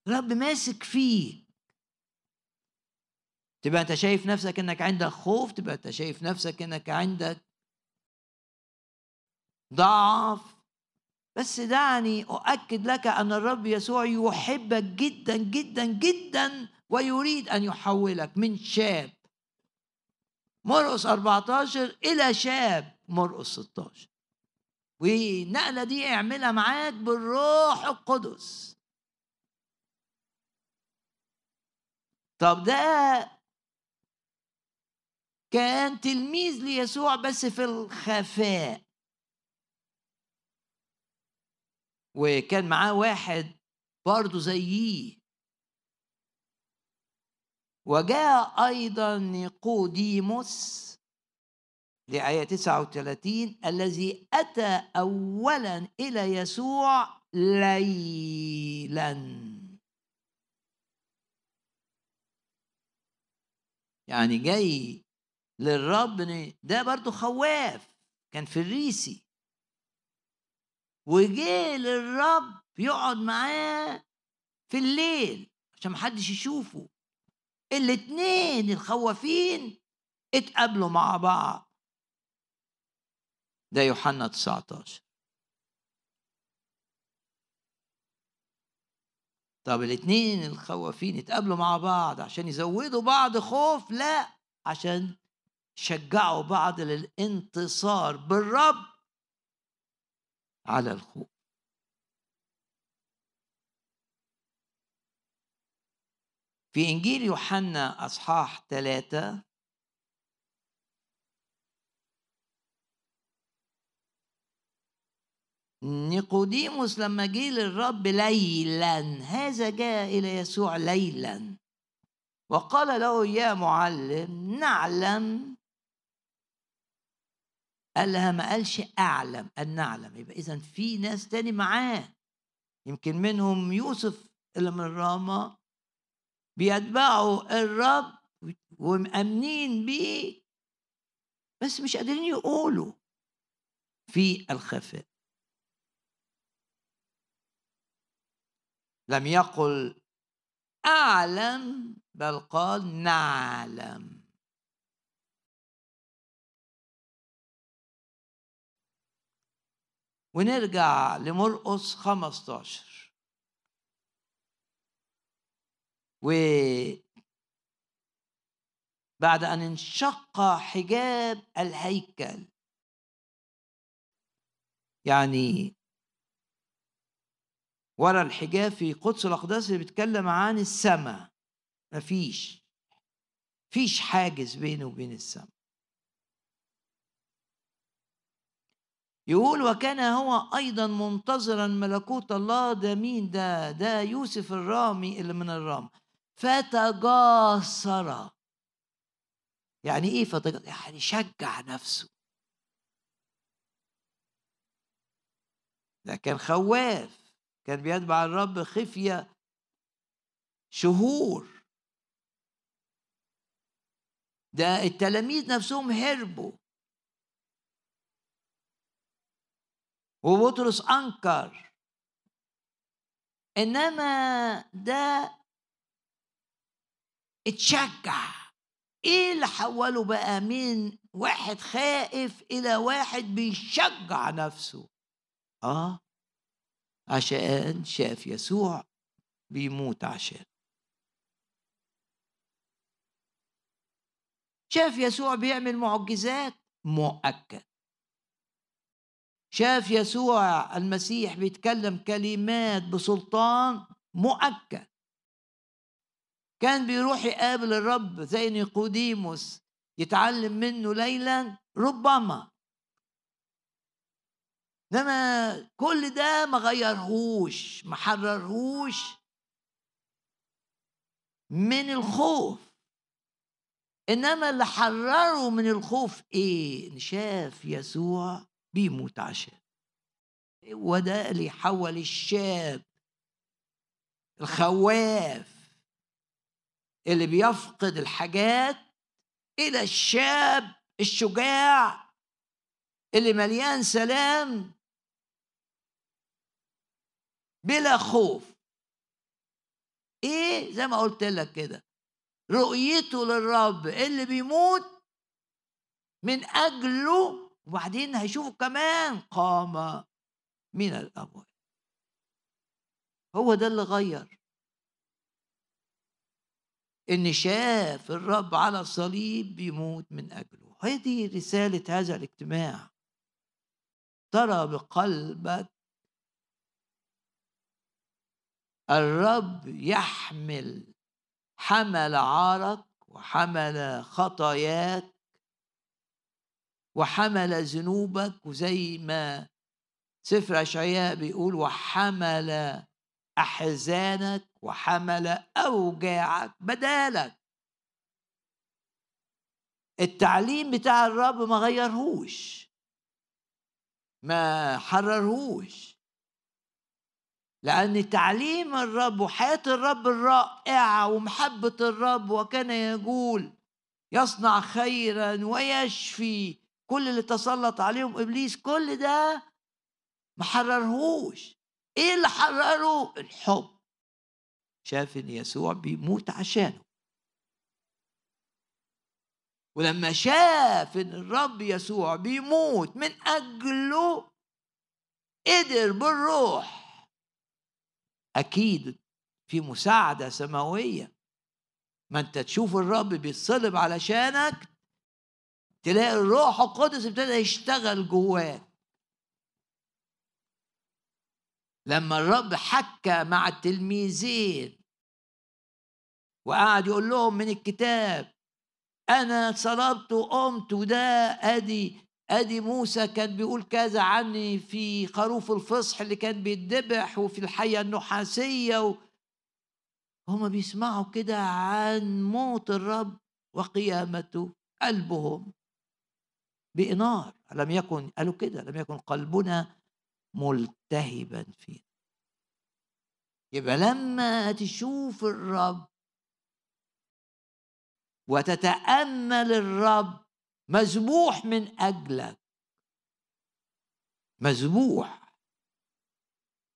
رب ماسك فيك. تبقى أنت شايف نفسك إنك عندك خوف تبقى أنت شايف نفسك إنك عندك ضعف. بس دعني أؤكد لك أن الرب يسوع يحبك جدا جدا جدا ويريد أن يحولك من شاب. مرقس 14 إلى شاب. مرقس 16 والنقلة دي اعملها معاك بالروح القدس. طب ده كان تلميذ ليسوع بس في الخفاء. وكان معاه واحد برضه زيه وجاء أيضا نيقوديموس لآية 39 الذي أتى أولا إلى يسوع ليلا. يعني جاي للرب ده برضو خواف كان في الريسي وجه للرب يقعد معاه في الليل عشان محدش يشوفه. الاتنين الخوافين اتقابلوا مع بعض. ده يوحنا 19 طب الاتنين الخوافين اتقابلوا مع بعض عشان يزودوا بعض خوف؟ لا عشان شجعوا بعض للانتصار بالرب. على الخوف. في إنجيل يوحنا أصحاح ثلاثة نيقوديموس لما جه للرب ليلا هذا جاء إلى يسوع ليلا وقال له يا معلم نعلم قال لها ما قالش أعلم أن نعلم. يبقى إذا في ناس تاني معاه. يمكن منهم يوسف اللي من الرامة بيتبعوا الرب ومأمنين بيه بس مش قادرين يقولوا في الخفاء. لم يقل أعلم بل قال نعلم. ونرجع لمرقس 15 و بعد أن انشق حجاب الهيكل يعني ورا الحجاب في قدس الأقداس اللي بيتكلم عن السماء. مفيش فيش حاجز بينه وبين السماء. يقول وكان هو أيضا منتظرا ملكوت الله. ده مين ده؟ ده يوسف الرامي اللي من الرام. فتجاسر يعني إيه فتجاسر يعني شجع نفسه. ده كان خواف. كان بيتبع الرب خفية. شهور. ده التلاميذ نفسهم هربوا. وبطرس أنكر. إنما ده اتشجع. إيه اللي حوله بقى من واحد خائف إلى واحد بيشجع نفسه؟ آه عشان شاف يسوع بيموت عشان. شاف يسوع بيعمل معجزات مؤكد. شاف يسوع المسيح بيتكلم كلمات بسلطان مؤكد. كان بيروح يقابل الرب زي نيقوديموس يتعلم منه ليلا ربما. إنما كل ده ما غيرهوش ما حررهوش من الخوف. إنما اللي حرره من الخوف إيه؟ شاف يسوع بيموت عشان وده اللي يحول الشاب الخواف اللي بيفقد الحاجات إلى الشاب الشجاع اللي مليان سلام. بلا خوف. إيه؟ زي ما قلت لك كده. رؤيته للرب اللي بيموت من أجله وبعدين هيشوفوا كمان قام من الأموات هو ده اللي غير. إن شاف الرب على الصليب بيموت من أجله. هذه رسالة هذا الاجتماع. ترى بقلبك الرب يحمل حمل عارك وحمل خطاياك وحمل ذنوبك وزي ما سفر أشعياء بيقول وحمل أحزانك وحمل أوجاعك بدالك. التعليم بتاع الرب ما غيرهوش. ما حررهوش. لأن تعليم الرب وحياة الرب الرائعة ومحبة الرب وكان يقول يصنع خيرا ويشفي كل اللي تسلط عليهم إبليس كل ده ما حررهوش. إيه اللي حرره؟ الحب. شاف إن يسوع بيموت عشانه. ولما شاف إن الرب يسوع بيموت من أجله قدر بالروح. أكيد في مساعدة سماوية. ما أنت تشوف الرب بيتصلب علشانك تلاقي الروح القدس ابتدى يشتغل جواك لما الرب حكى مع التلميذين وقعد يقول لهم من الكتاب أنا صلبت وقمت وده أدي أدي موسى كان بيقول كذا عني في خروف الفصح اللي كان بيتذبح وفي الحية النحاسية و... هما بيسمعوا كده عن موت الرب وقيامته قلبهم. بإنار. لم يكن قالوا كده لم يكن قلبنا ملتهبا فيه يبقى لما تشوف الرب وتتأمل الرب مذبوح من أجلك مذبوح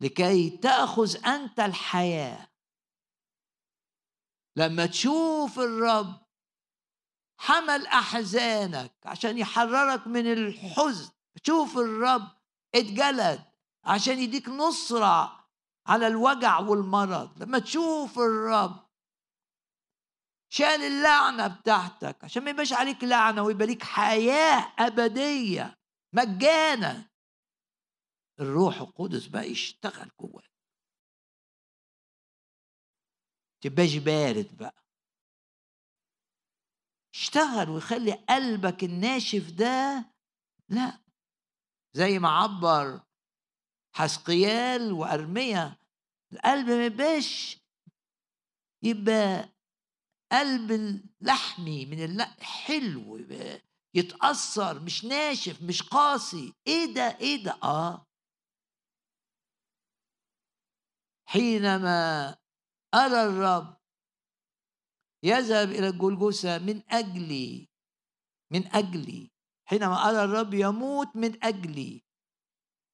لكي تأخذ أنت الحياة. لما تشوف الرب حمل أحزانك عشان يحررك من الحزن. تشوف الرب اتجلد عشان يديك نصرة على الوجع والمرض. لما تشوف الرب شال اللعنة بتاعتك عشان ما يبقاش عليك لعنة ويبقى ليك حياة أبدية مجانا. الروح القدس بقى يشتغل جواك. تبقاش بارد بقى. اشتغل ويخلي قلبك الناشف ده لا. زي ما عبر حسقيال وأرمية القلب ما يبقاش يبقى قلب اللحمي من اللحم حلو يتأثر مش ناشف مش قاسي. إيه ده؟ إيه ده؟ آه. حينما أرى الرب يذهب إلى الجلجسة من أجلي من أجلي. حينما أرى الرب يموت من أجلي.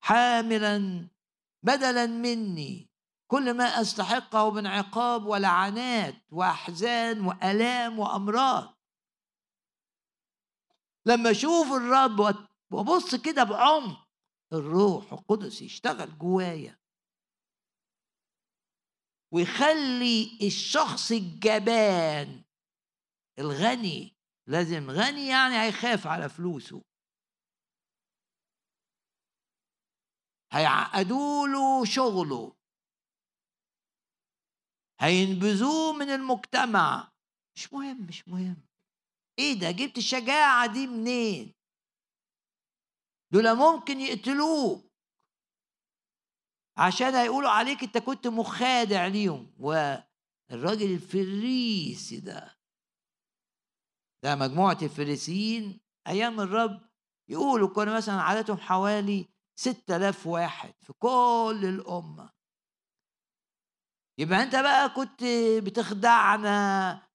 حاملا بدلا مني. كل ما أستحقه من عقاب ولعنات وأحزان وألام وأمراض. لما أشوف الرب وأبص كده بعمق الروح القدس يشتغل جوايا. ويخلي الشخص الجبان الغني. لازم غني يعني هيخاف على فلوسه. هيعقدوا له شغله. هينبذوه من المجتمع. مش مهم مش مهم. إيه ده؟ جبت الشجاعة دي منين؟ دول ممكن يقتلوك عشان هيقولوا عليك انت كنت مخادع ليهم. والراجل الفريسي ده ده مجموعة الفريسيين أيام الرب يقولوا كانوا مثلا عددهم حوالي ستة آلاف واحد في كل الأمة. يبقى أنت بقى كنت بتخدعنا.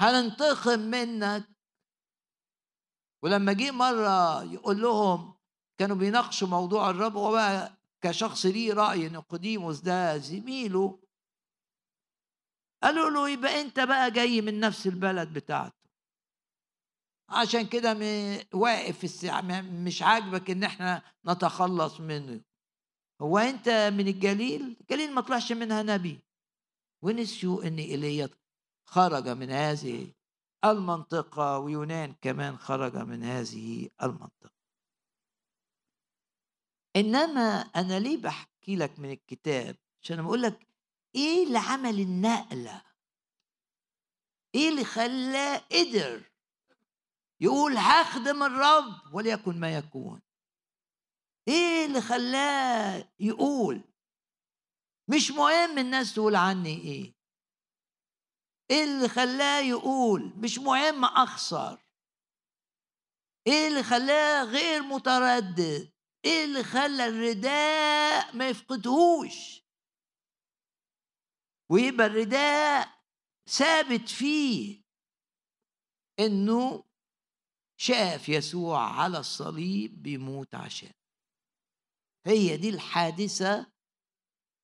هننتقم منك. ولما جه مرة يقول لهم كانوا بيناقشوا موضوع الرب هو بقى كشخص ليه رأي نيقوديموس ده زميله. قالوا له يبقى انت بقى جاي من نفس البلد بتاعته. عشان كده واقف في الساعة مش عاجبك ان إحنا نتخلص منه. هو انت من الجليل؟ الجليل ما طلعش منها نبي. ونسيوا ان ايليا خرج من هذه المنطقة ويونان كمان خرج من هذه المنطقة. إنما أنا ليه بحكي لك من الكتاب؟ عشان بقول لك إيه اللي عمل النقلة؟ إيه اللي خلاه قدر يقول هخدم الرب وليكن ما يكون؟ إيه اللي خلاه يقول مش مهم الناس تقول عني إيه. إيه اللي خلاه يقول مش مهم أخسر. إيه اللي خلاه غير متردد؟ إيه اللي خلى الرداء ما يفقدهوش؟ ويبقى الرداء ثابت فيه إنه شاف يسوع على الصليب بيموت عشان. هي دي الحادثة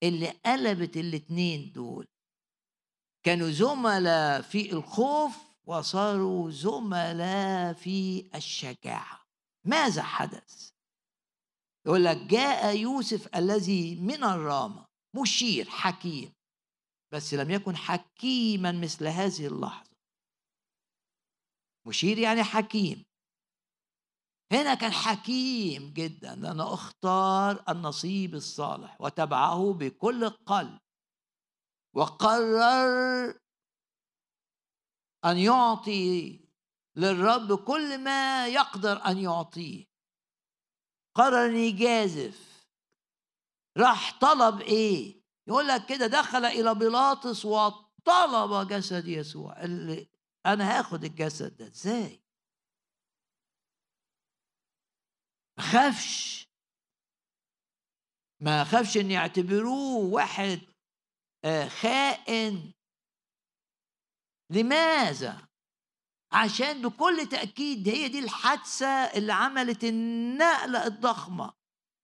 اللي قلبت الاتنين دول. كانوا زملاء في الخوف وصاروا زملاء في الشجاعة. ماذا حدث؟ يقول لك جاء يوسف الذي من الرامة مشير حكيم. بس لم يكن حكيما مثل هذه اللحظة. مشير يعني حكيم. هنا كان حكيم جدا لأنه اختار النصيب الصالح وتبعه بكل قلب. وقرر أن يعطي للرب كل ما يقدر أن يعطيه. قرر أن يجازف راح طلب إيه؟ يقول لك كده دخل إلى بيلاطس وطلب جسد يسوع. اللي أنا هاخد الجسد ده إزاي؟ ما خافش. ما خافش إن يعتبروه واحد آه، خائن. لماذا؟ عشان بكل تأكيد هي دي الحادثة اللي عملت النقلة الضخمة.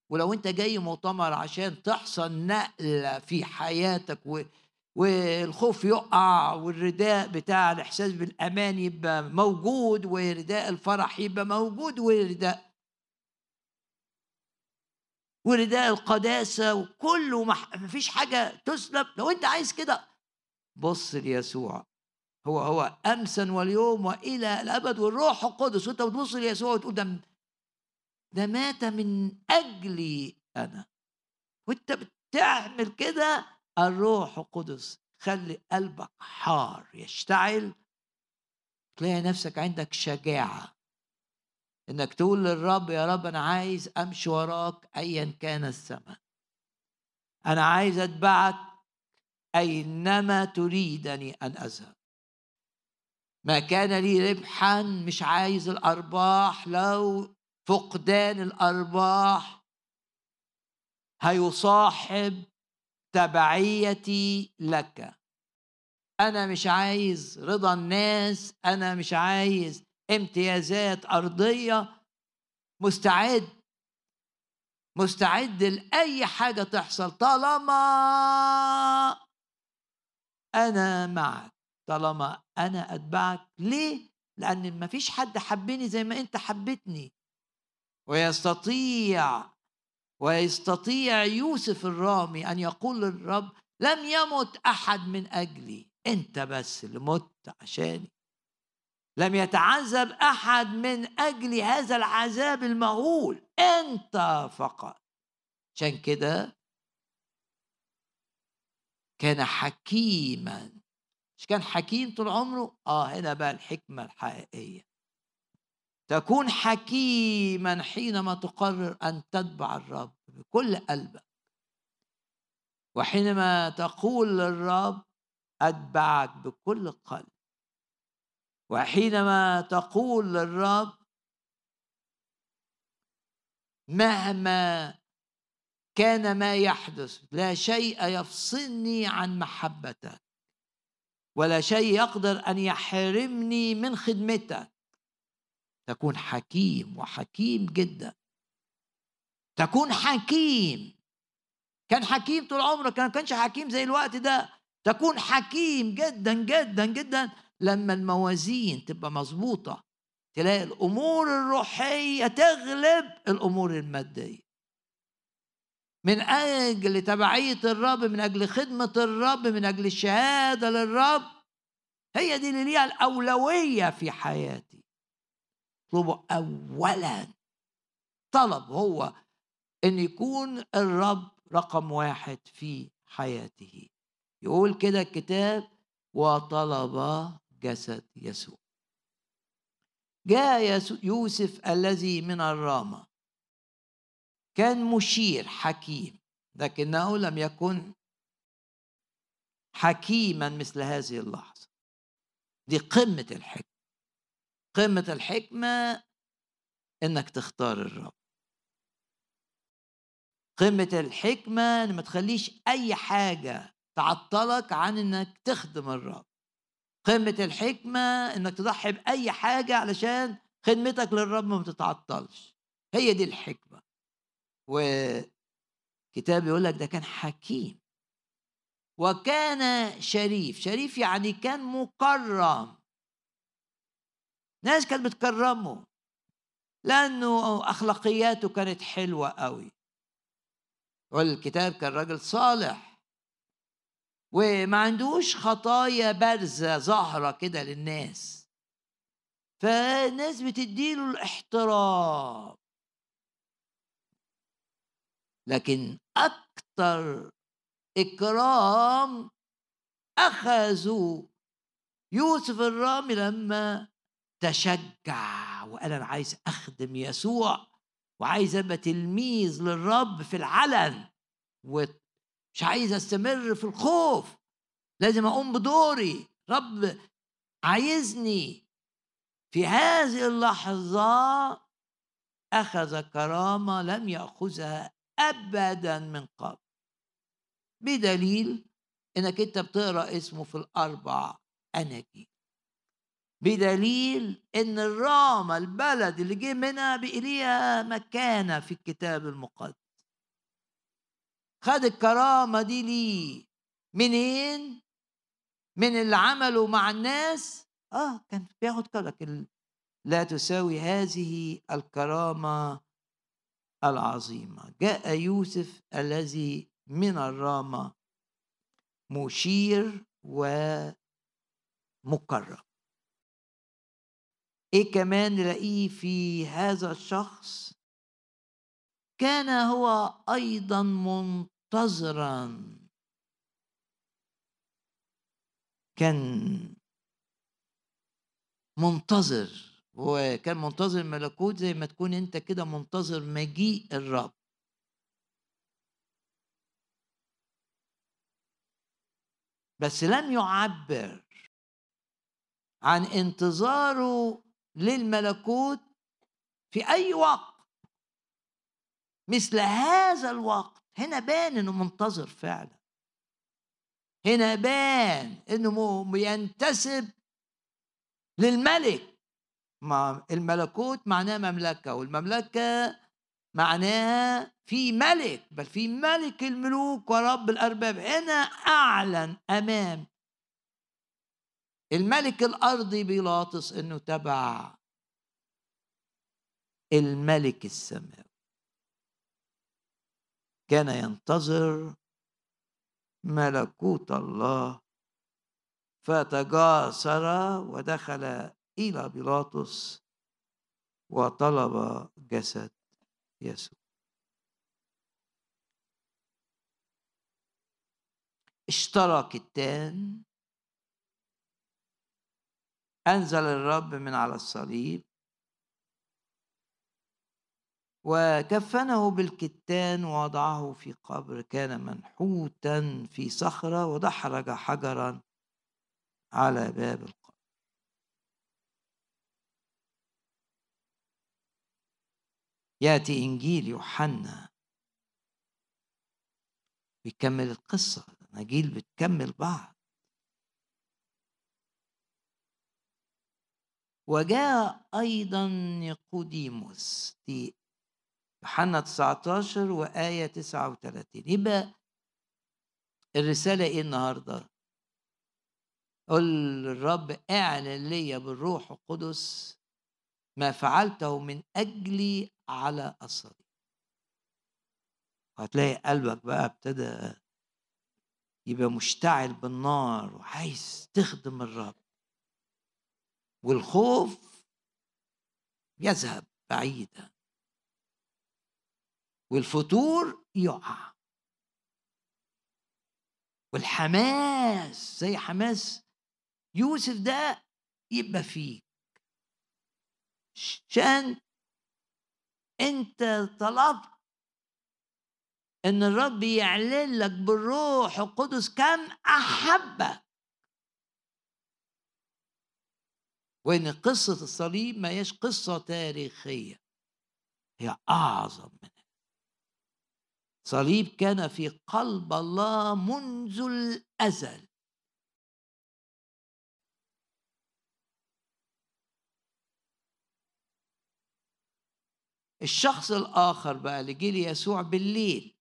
ولو انت جاي مؤتمر عشان تحصل نقلة في حياتك و... والخوف يقع والرداء بتاع الإحساس بالأمان يبقى موجود ورداء الفرح يبقى موجود ورداء ورداء القداسة وكله ما فيش حاجة تسلب لو أنت عايز كده بص ليسوع هو هو أمسا واليوم وإلى الأبد والروح القدس. وأنت بتبص ليسوع وتقول ده ده مات من أجلي أنا. وأنت بتعمل كده الروح القدس خلي قلبك حار يشتعل. تلاقي نفسك عندك شجاعة. إنك تقول للرب يا رب أنا عايز أمشي وراك ايا كان الثمن أنا عايز أتبعك أينما تريدني أن أذهب. ما كان لي ربحا مش عايز الأرباح. لو فقدان الأرباح هيصاحب تبعيتي لك. أنا مش عايز رضا الناس أنا مش عايز امتيازات أرضية. مستعد. مستعد لأي حاجة تحصل طالما أنا معك. طالما أنا أتبعك ليه؟ لأن ما فيش حد حبني زي ما أنت حبتني ويستطيع ويستطيع يوسف الرامي أن يقول للرب لم يمت أحد من أجلي أنت بس اللي مت عشاني. لم يتعذب أحد من أجل هذا العذاب المهول أنت فقط. عشان كده كان حكيما مش كان حكيم طول عمره؟ آه هنا بقى الحكمة الحقيقية. تكون حكيما حينما تقرر أن تتبع الرب بكل قلبك. وحينما تقول للرب أتبعك بكل قلب. وحينما تقول للرب مهما كان ما يحدث لا شيء يفصلني عن محبتك ولا شيء يقدر أن يحرمني من خدمتك. تكون حكيم وحكيم جدا. تكون حكيم. كان حكيم طول عمرك ما كانش حكيم زي الوقت ده. تكون حكيم جدا جدا جدا. لما الموازين تبقى مظبوطة تلاقي الأمور الروحية تغلب الأمور المادية. من أجل تبعية الرب من أجل خدمة الرب من أجل الشهادة للرب. هي دي اللي ليها الأولوية في حياتي. اطلبوا اولا طلب هو إن يكون الرب رقم واحد في حياته. يقول كده الكتاب وطلب جسد يسوع. جاء يوسف الذي من الرامة كان مشير حكيم. لكنه لم يكن حكيما مثل هذه اللحظة. دي قمة الحكمة. قمة الحكمة إنك تختار الرب. قمة الحكمة إن ما تخليش أي حاجة تعطلك عن إنك تخدم الرب. قمة الحكمة إنك تضحي بأي حاجة علشان خدمتك للرب ما تتعطلش هي دي الحكمة. وكتاب يقول لك ده كان حكيم. وكان شريف شريف يعني كان مكرم. ناس كانت بتكرمه لأنه أخلاقياته كانت حلوة قوي. والكتاب كان راجل صالح. وما عندوش خطايا بارزة ظاهرة كده للناس. فالناس بتديله الاحترام. لكن أكثر إكرام أخذوا يوسف الرامي لما تشجع وقال أنا عايز أخدم يسوع وعايز أبقى تلميذ للرب في العلن مش عايز أستمر في الخوف. لازم أقوم بدوري. رب عايزني. في هذه اللحظة أخذ كرامة لم يأخذها ابدا من قبل. بدليل إنك أنت بتقرأ اسمه في الأربع أناجيل. بدليل إن الرامة البلد اللي جه منها ليها مكانة في الكتاب المقدس. خد الكرامة دي ليه؟ منين؟ من اللي عمله مع الناس؟ آه كان بياخد لكن لا تساوي هذه الكرامة العظيمة. جاء يوسف الذي من الرامة مشير ومكرم إيه كمان نلاقيه في هذا الشخص؟ كان هو أيضا منتظرا. كان منتظر. هو كان منتظر الملكوت زي ما تكون انت كده منتظر مجيء الرب. بس لم يعبر عن انتظاره للملكوت في أي وقت. مثل هذا الوقت. هنا بان إنه منتظر فعلا. هنا بان إنه بينتسب للملك. ما الملكوت معناه مملكة والمملكة معناها في ملك بل في ملك الملوك ورب الأرباب. هنا أعلن أمام الملك الأرضي بيلاطس إنه تبع الملك السماوي. كان ينتظر ملكوت الله فتجاسر ودخل إلى بيلاطس وطلب جسد يسوع. اشترى كتان أنزل الرب من على الصليب. وكفنه بالكتان ووضعه في قبر. كان منحوتا في صخرة ودحرج حجرا على باب القبر. يأتي إنجيل يوحنا. بيكمل القصة الأناجيل بتكمل بعض. وجاء أيضا نيقوديموس دي يوحنا 19 وآية 39 يبقى الرسالة إيه النهاردة؟ قل الرب اعلن لي بالروح القدس ما فعلته من أجلي على الصليب هتلاقي قلبك بقى ابتدى يبقى مشتعل بالنار وعايز تخدم الرب. والخوف يذهب بعيدا. والفتور يقع. والحماس زي حماس يوسف ده يبقى فيك عشان انت طلبت ان الرب يعلن لك بالروح القدس كم أحبك. وإن قصة الصليب ما هيش قصة تاريخية هي أعظم من صليب كان في قلب الله منذ الأزل. الشخص الآخر بقى اللي جه ليسوع بالليل.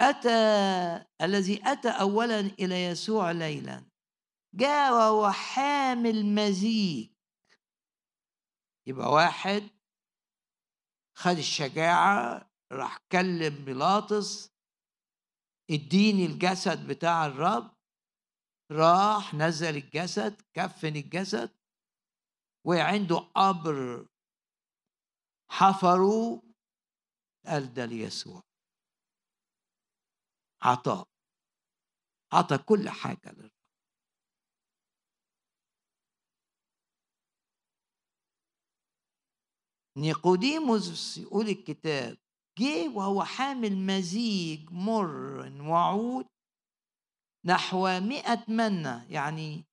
أتى الذي أتى أولا إلى يسوع ليلا جاء وهو حامل مزيج. يبقى واحد خد الشجاعة راح كلم بيلاطس اديني الجسد بتاع الرب راح نزل الجسد كفن الجسد وعنده قبر حفروا ده ليسوع عطاء. عطى كل حاجة للرب. نيقوديموس يقول الكتاب جه وهو حامل مزيج مر وعود نحو مئة منة يعني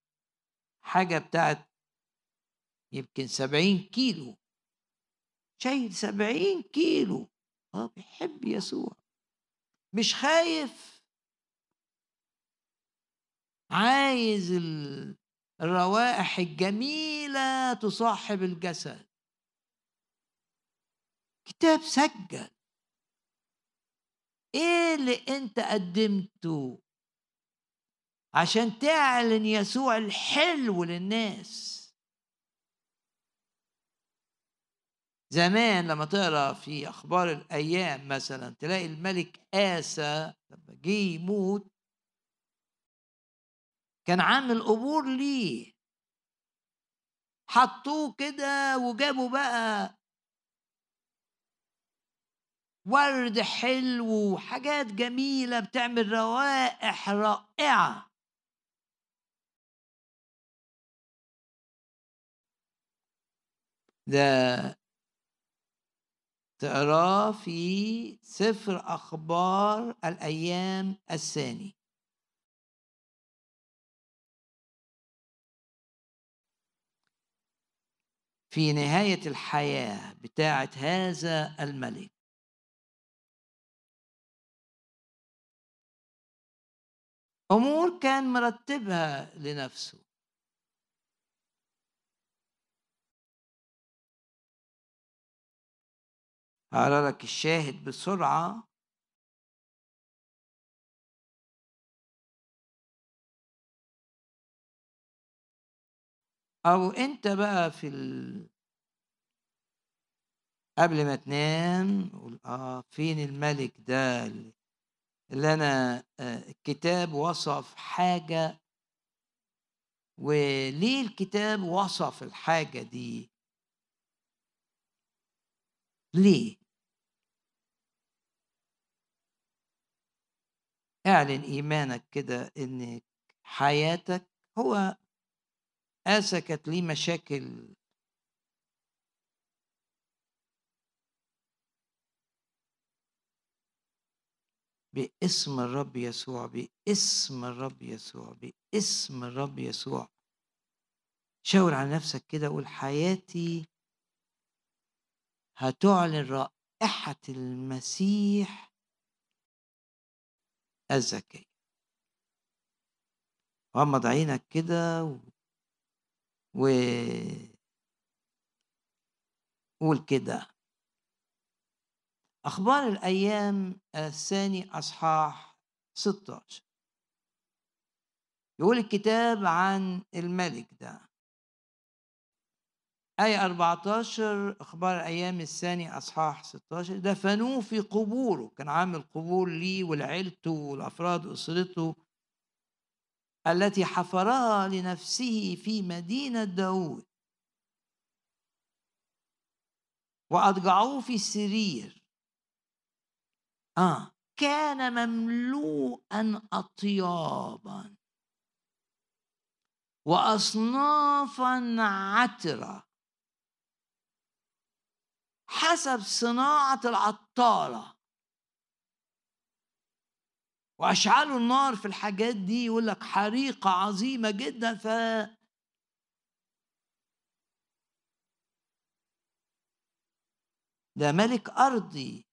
حاجة بتاعت يمكن سبعين كيلو. شايل سبعين كيلو. آه بيحب يسوع. مش خايف. عايز الروائح الجميلة تصاحب الجسد. كتاب سجل. إيه اللي أنت قدمته عشان تعلن يسوع الحلو للناس؟ زمان لما تقرأ في أخبار الأيام مثلا تلاقي الملك آسى لما جه يموت كان عامل قبور ليه؟ حطوه كده وجابوا بقى ورد حلو وحاجات جميلة بتعمل روائح رائعة. ده تقراه في سفر أخبار الأيام الثاني. في نهاية الحياة بتاعة هذا الملك. أمور كان مرتبها لنفسه. هقرا لك الشاهد بسرعة. أو أنت بقى في ال... قبل ما تنام قول آه فين الملك ده اللي أنا آه الكتاب وصف حاجة وليه الكتاب وصف الحاجة دي؟ ليه؟ اعلن إيمانك كده ان حياتك هو آسى كانت ليه مشاكل باسم الرب يسوع باسم الرب يسوع باسم الرب يسوع. شاور على نفسك كده قول حياتي هتعلن رائحة المسيح الزكية غمض عينك كده و... و... قول كده. أخبار الأيام الثاني أصحاح 16 يقول الكتاب عن الملك ده. آية 14 أخبار أيام الثاني أصحاح 16 دفنوه في قبوره. كان عامل قبور ليه ولعيلته والأفراد أسرته التي حفرها لنفسه في مدينة داود وأضجعوه في السرير. آه. كان مملوءا أطيابا. وأصنافا عترة. حسب صناعة العطارة وأشعلوا النار في الحاجات دي يقول لك حريقة عظيمة جدا ف ده ملك أرضي.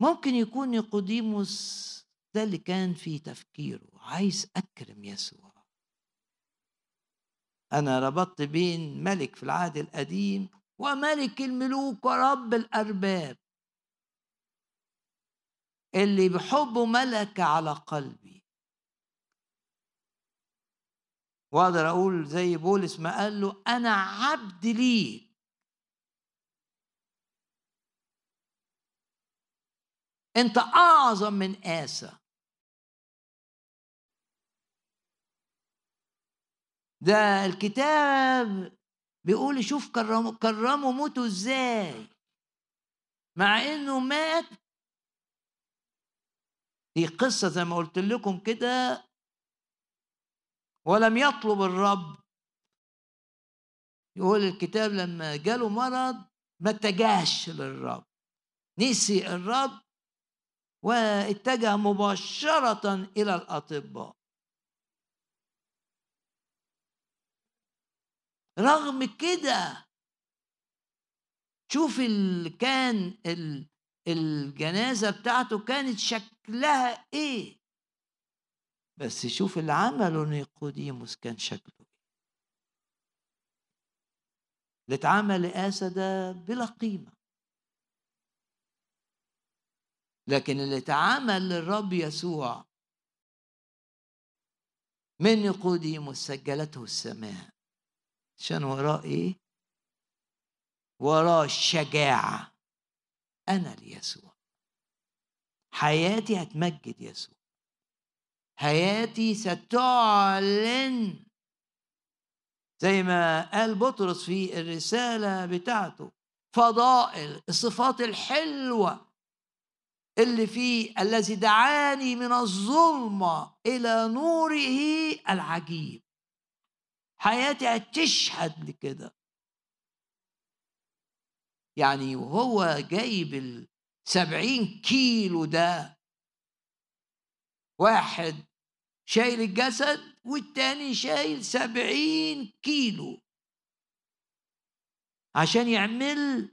ممكن يكون نيقوديموس ده اللي كان في تفكيره. عايز أكرم يسوع. أنا ربطت بين ملك في العهد القديم وملك الملوك ورب الأرباب. اللي بحبه ملك على قلبي. واقدر أقول زي بولس ما قال له أنا عبد ليك. أنت أعظم من آسى. ده الكتاب بيقول شوف كرموا كرموا موته إزاي؟ مع إنه مات. دي قصة زي ما قلت لكم كده. ولم يطلب الرب. يقول الكتاب لما جاله مرض ما اتجهش للرب. نسي الرب واتجه مباشرة إلى الأطباء. رغم كده شوف اللي كان الجنازة بتاعته كانت شكلها إيه. بس شوف اللي عمله نيقوديموس كان شكله إيه. اللي اتعمل لآسى ده بلا قيمة. لكن اللي اتعمل للرب يسوع من نيقوديموس سجلته السماء. عشان وراه إيه؟ وراه الشجاعة أنا ليسوع. حياتي هتمجد يسوع. حياتي ستعلن. زي ما قال بطرس في الرسالة بتاعته فضائل الصفات الحلوة اللي فيه الذي دعاني من الظلمة إلى نوره العجيب. حياتي هتشهد لكده يعني وهو جايب السبعين كيلو ده واحد شايل الجسد والتاني شايل سبعين كيلو عشان يعمل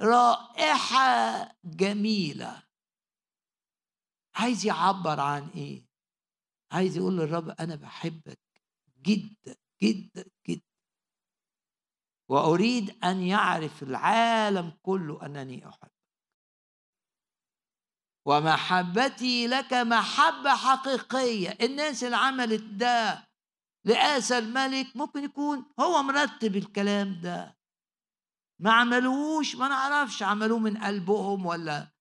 رائحة جميلة. عايز يعبر عن إيه؟ عايز يقول للرب أنا بحبك جدا. جدا جدا. وأريد أن يعرف العالم كله أنني أحبك. ومحبتي لك محبة حقيقية. الناس اللي عملت ده لآسى الملك ممكن يكون هو مرتب الكلام ده. ما عملوش ما نعرفش عملوه من قلبهم ولا.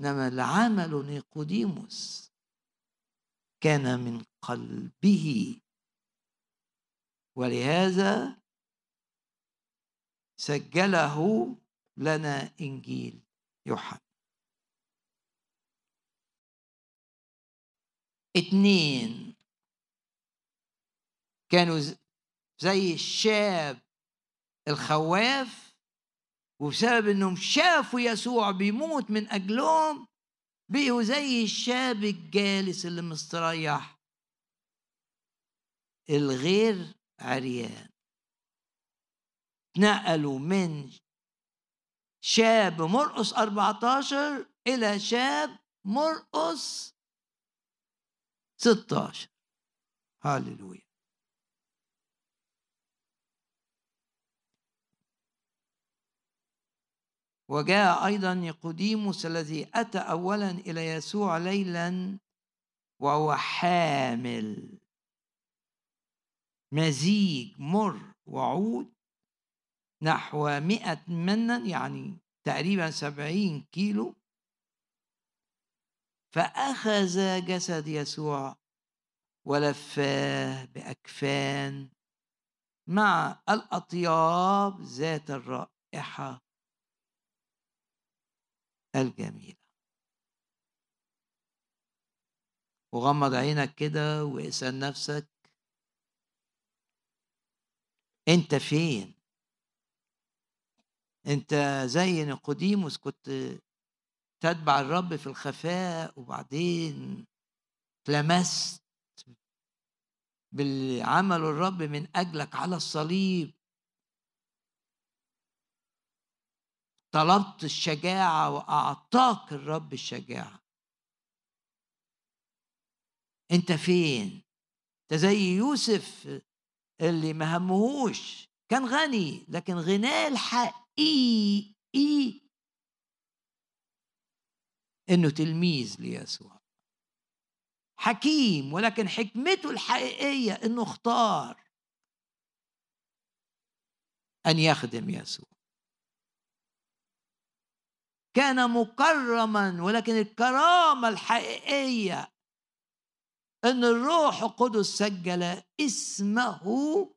إنما اللي عمله نيقوديموس كان من قلبه. ولهذا سجله لنا إنجيل يوحنا. اتنين. كانوا زي الشاب الخواف وبسبب إنهم شافوا يسوع بيموت من أجلهم بقوا زي الشاب الجالس اللي مستريح. الغير عريان. نقلوا من شاب مرقص 14 إلى شاب مرقص 16 هاللويا. وجاء أيضا نيقوديموس الذي أتى أولا إلى يسوع ليلا وهو حامل. مزيج مر وعود نحو مئة منا يعني تقريبا سبعين كيلو. فأخذ جسد يسوع ولفاه بأكفان مع الأطياب ذات الرائحة الجميلة. وغمض عينك كده واسأل نفسك أنت فين؟ أنت زي نيقوديموس كنت تتبع الرب في الخفاء وبعدين تلمست بالعمل الرب من أجلك على الصليب. طلبت الشجاعة وأعطاك الرب الشجاعة. أنت فين؟ أنت زي يوسف اللي ما همهوش. كان غني لكن غناه الحقيقي. إنه تلميذ ليسوع. حكيم ولكن حكمته الحقيقية إنه اختار أن يخدم يسوع. كان مكرما ولكن الكرامة الحقيقية أن الروح القدس سجل اسمه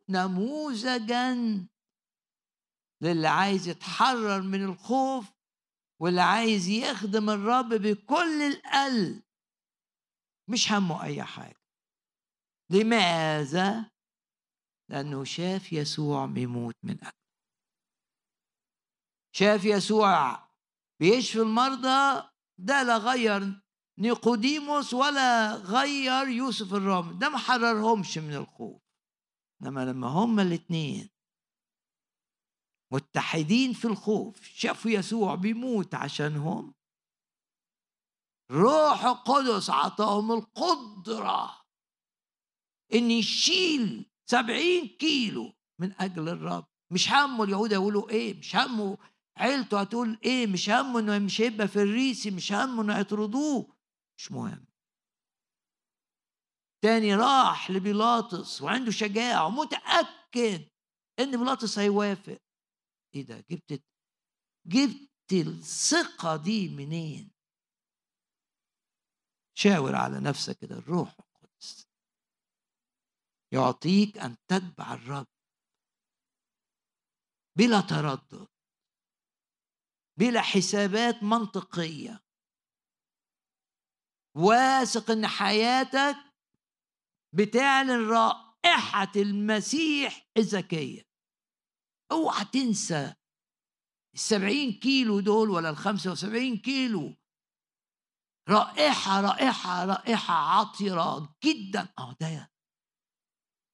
نموذجا للي عايز يتحرر من الخوف واللي عايز يخدم الرب بكل القلب. مش همه أي حاجة. لماذا؟ لأنه شاف يسوع بيموت من اجله شاف يسوع بيشفي المرضى ده لا غير نيقوديموس ولا غير يوسف الرامي ده ما حررهمش من الخوف إنما لما هما الاثنين متحدين في الخوف شافوا يسوع بيموت عشانهم روح القدس عطاهم القدرة إن يشيل سبعين كيلو من أجل الرب. مش همه اليهود يقولوا إيه مش همه عيلته هتقول إيه مش همه إنه مش هيبقى في الريسي مش همه إنه يطردوه. مش مهم. تاني راح لبيلاطس وعنده شجاعة ومتأكد إن بيلاطس هيوافق. إيه ده؟ جبت جبت الثقة دي منين؟ شاور على نفسك كده الروح القدس. يعطيك أن تتبع الرب. بلا تردد. بلا حسابات منطقية. واثق إن حياتك بتعلن رائحة المسيح الذكية أوعى تنسى السبعين كيلو دول ولا الخمسة وسبعين كيلو. رائحة رائحة رائحة عطرة جدا. آه ده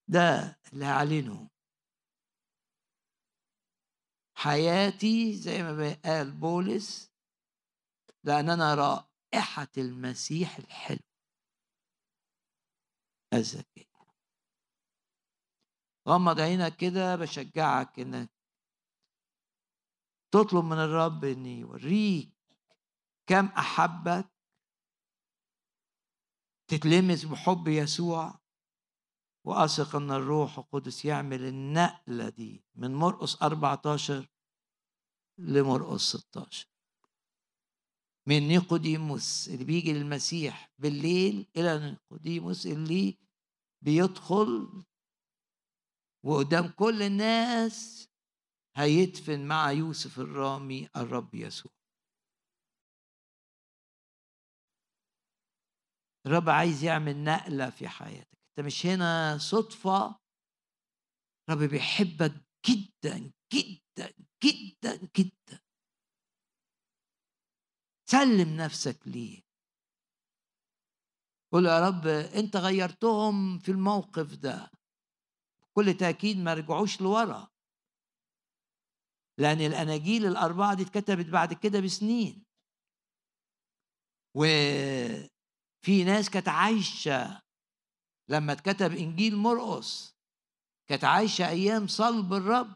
ده اللي هعلنه. حياتي زي ما قال بولس لأن أنا رائحة المسيح الحلو. الذكي غمض عينك كده بشجعك إنك تطلب من الرب إن يوريك كم أحبك. تتلمس بحب يسوع. واثق إن الروح القدس يعمل النقلة دي من مرقس 14 لمرقس 16 من نيقوديموس اللي بيجي للمسيح بالليل إلى نيقوديموس اللي بيدخل وقدام كل الناس هيدفن مع يوسف الرامي الرب يسوع. الرب عايز يعمل نقلة في حياتك. أنت مش هنا صدفة. الرب بيحبك جدا جدا جدا جدا. سلم نفسك ليه. قول يا رب انت غيرتهم في الموقف ده. بكل تأكيد ما رجعوش لورا. لأن الأناجيل الأربعة دي اتكتبت بعد كده بسنين. وفي ناس كانت عايشة لما اتكتب إنجيل مرقس كانت عايشة أيام صلب الرب.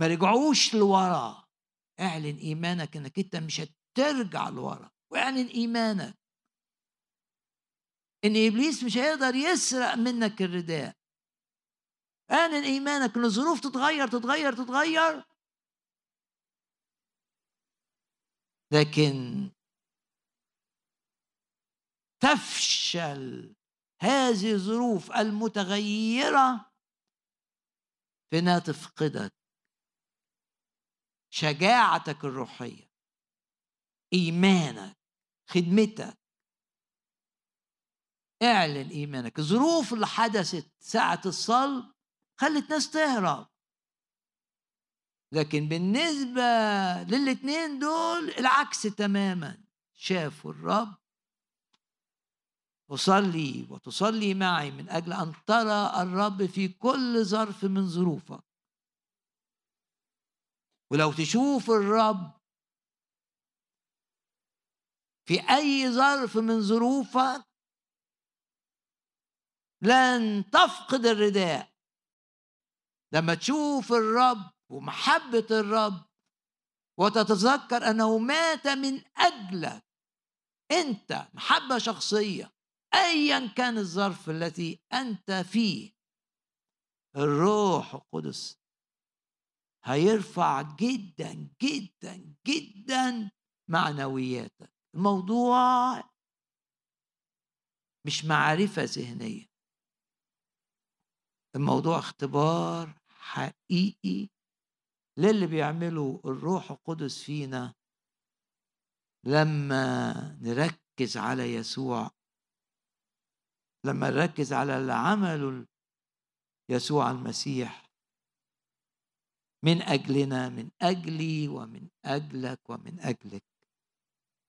ما رجعوش لورا. اعلن إيمانك إنك أنت مش هترجع لورا واعلن إيمانك. إن إبليس مش هيقدر يسرق منك الرداء. اعلن إيمانك إن الظروف تتغير تتغير تتغير. لكن تفشل هذه الظروف المتغيرة في انها تفقدك شجاعتك الروحية إيمانك خدمتك. اعلن إيمانك. الظروف اللي حدثت ساعة الصلب خلت ناس تهرب. لكن بالنسبة للاتنين دول العكس تماما. شافوا الرب. أصلي وتصلي معي من أجل أن ترى الرب في كل ظرف من ظروفك. ولو تشوف الرب في أي ظرف من ظروفك لن تفقد الرداء. لما تشوف الرب ومحبة الرب وتتذكر أنه مات من أجلك أنت محبة شخصية أيا كان الظرف التي أنت فيه الروح القدس هيرفع جدا جدا جدا معنوياتك. الموضوع مش معرفة ذهنية. الموضوع اختبار حقيقي للي بيعمله الروح القدس فينا لما نركز على يسوع. لما نركز على اللي عمله يسوع المسيح. من أجلنا من أجلي ومن أجلك ومن أجلك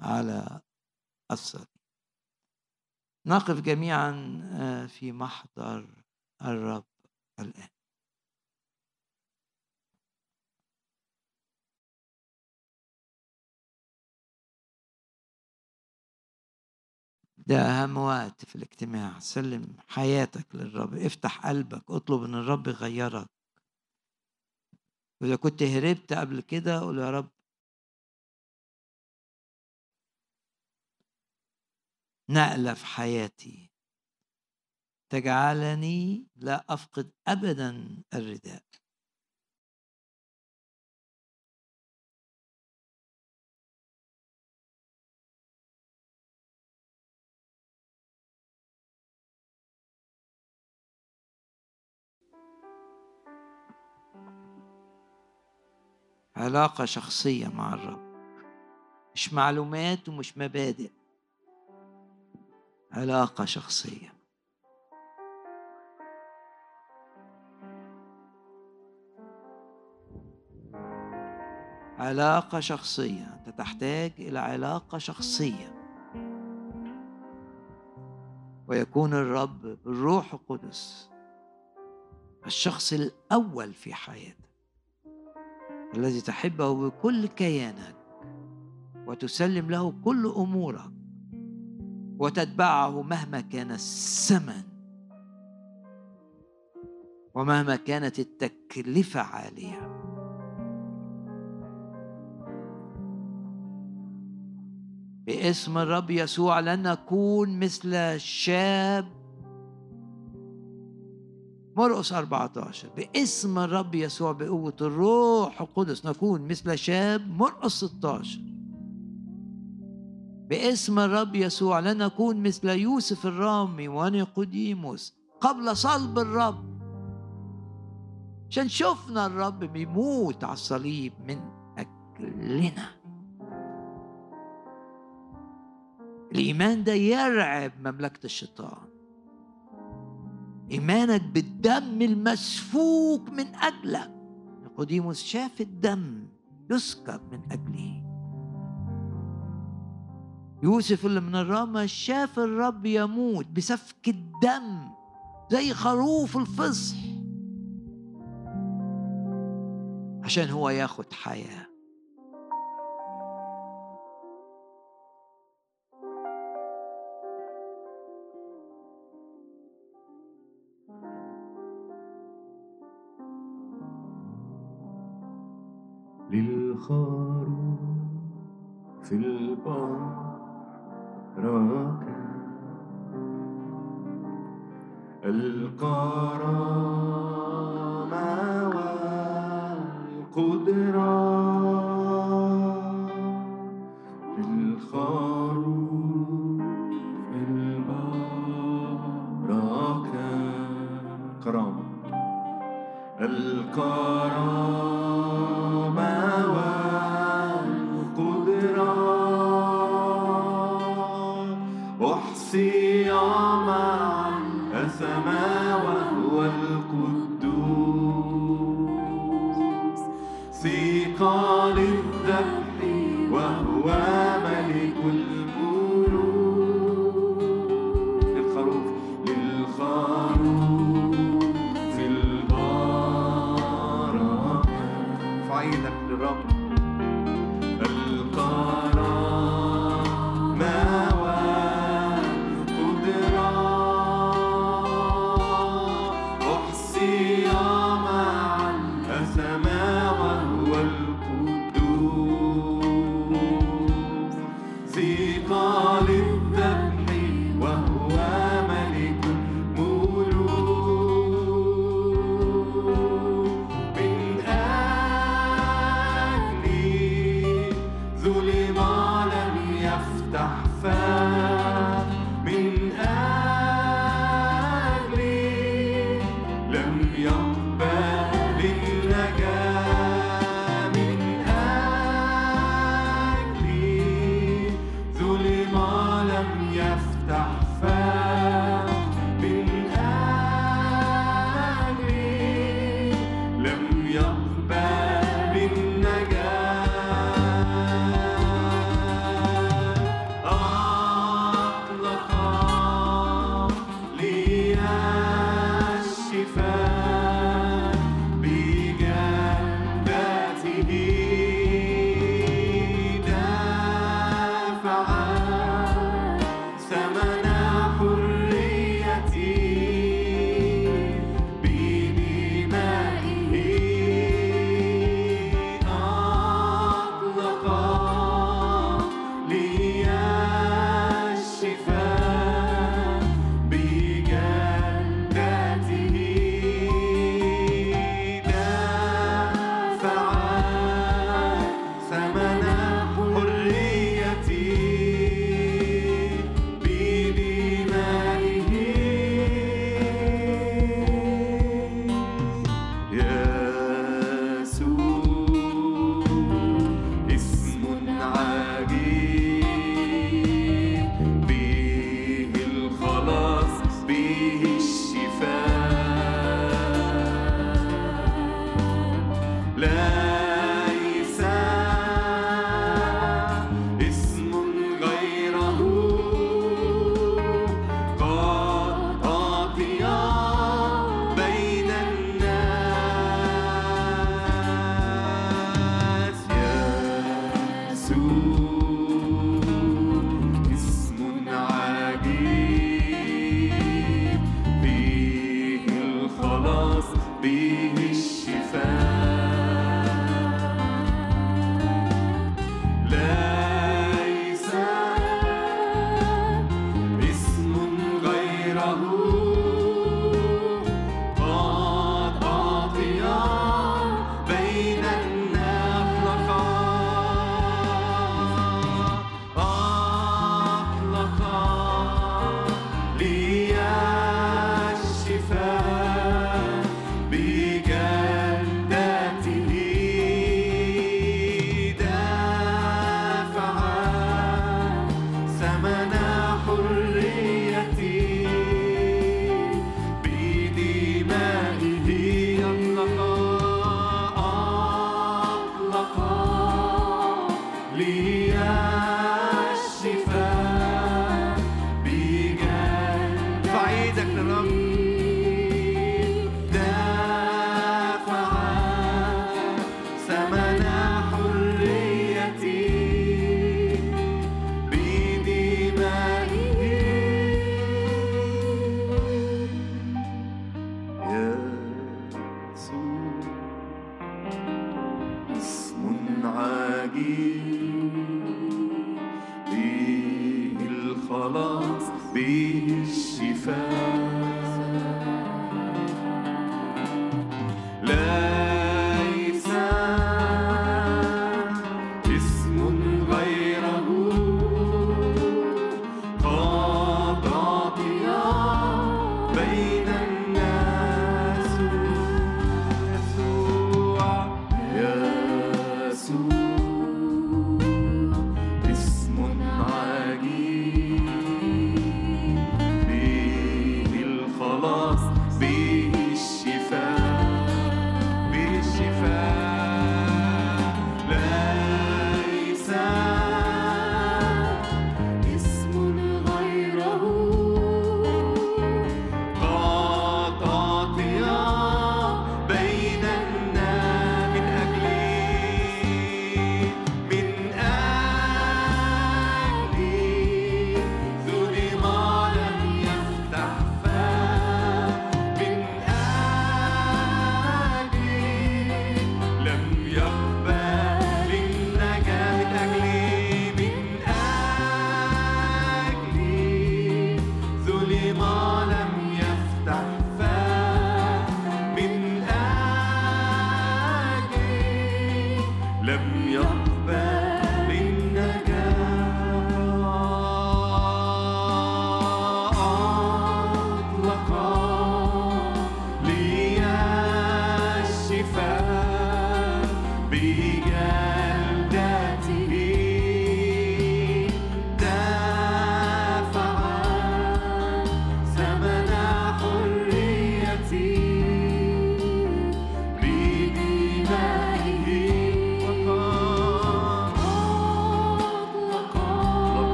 على الصليب. نقف جميعا آه، في محضر الرب الآن. ده أهم وقت في الاجتماع. سلم حياتك للرب. افتح قلبك اطلب إن الرب يغيرك. وإذا كنت هربت قبل كده قول يا رب. نقلة في حياتي. تجعلني لا أفقد أبدا الرداء. علاقة شخصية مع الرب. مش معلومات ومش مبادئ. علاقة شخصية. علاقة شخصية. أنت تحتاج إلى علاقة شخصية. ويكون الرب بالروح القدس الشخص الأول في حياتك. الذي تحبه بكل كيانك وتسلم له كل أمورك وتتبعه مهما كان الثمن ومهما كانت التكلفة عالية. باسم الرب يسوع لن نكون مثل شاب مرقس 14 باسم الرب يسوع بقوة الروح القدس نكون مثل شاب مرقس 16 باسم الرب يسوع لا نكون مثل يوسف الرامي ونيقوديموس قبل صلب الرب. عشان شفنا الرب بيموت على الصليب من أجلنا. الإيمان ده يرعب مملكة الشيطان. إيمانك بالدم المسفوك من أجلك نيقوديموس شاف الدم يسكب من أجله. يوسف اللي من الرامة شاف الرب يموت بسفك الدم زي خروف الفصح. عشان هو ياخد حياة. الخروف في البحر راكع. الكرامة والقدرة للخروف في كرامة. الكرامة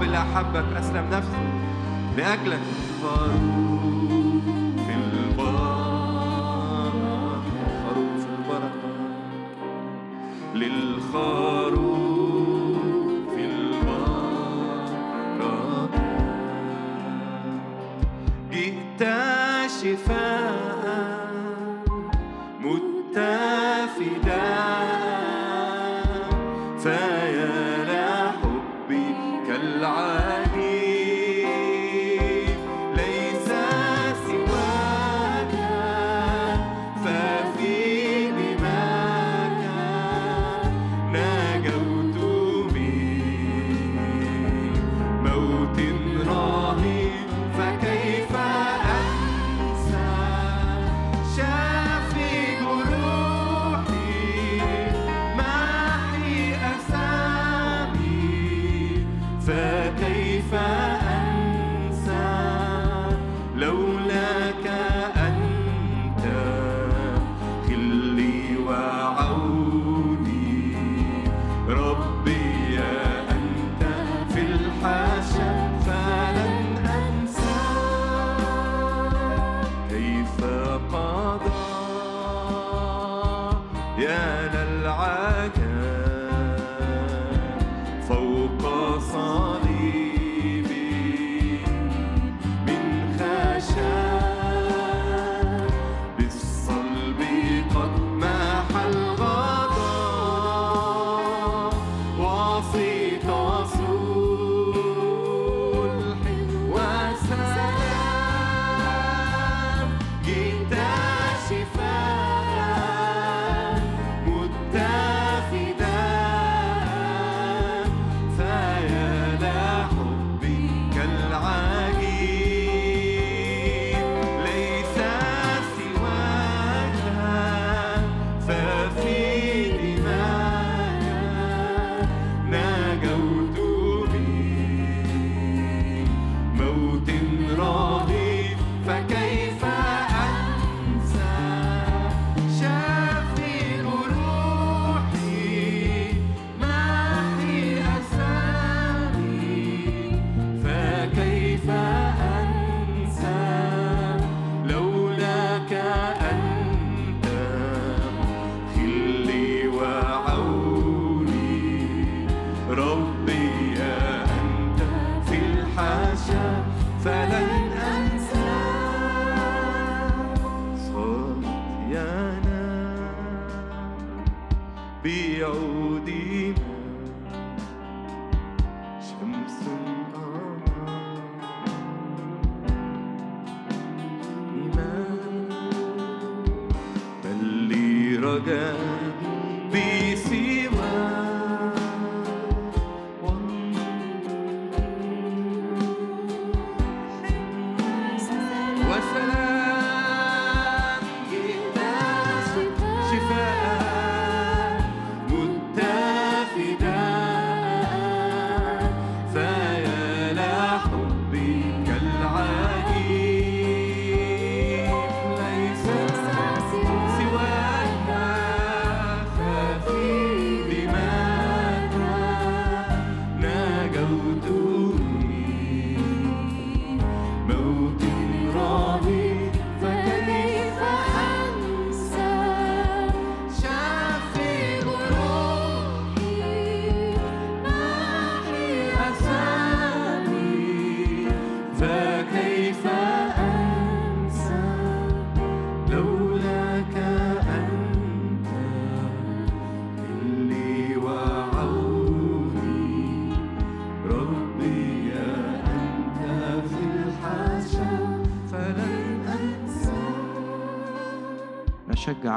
الرب اللي أحبك أسلم نفسي لأجلك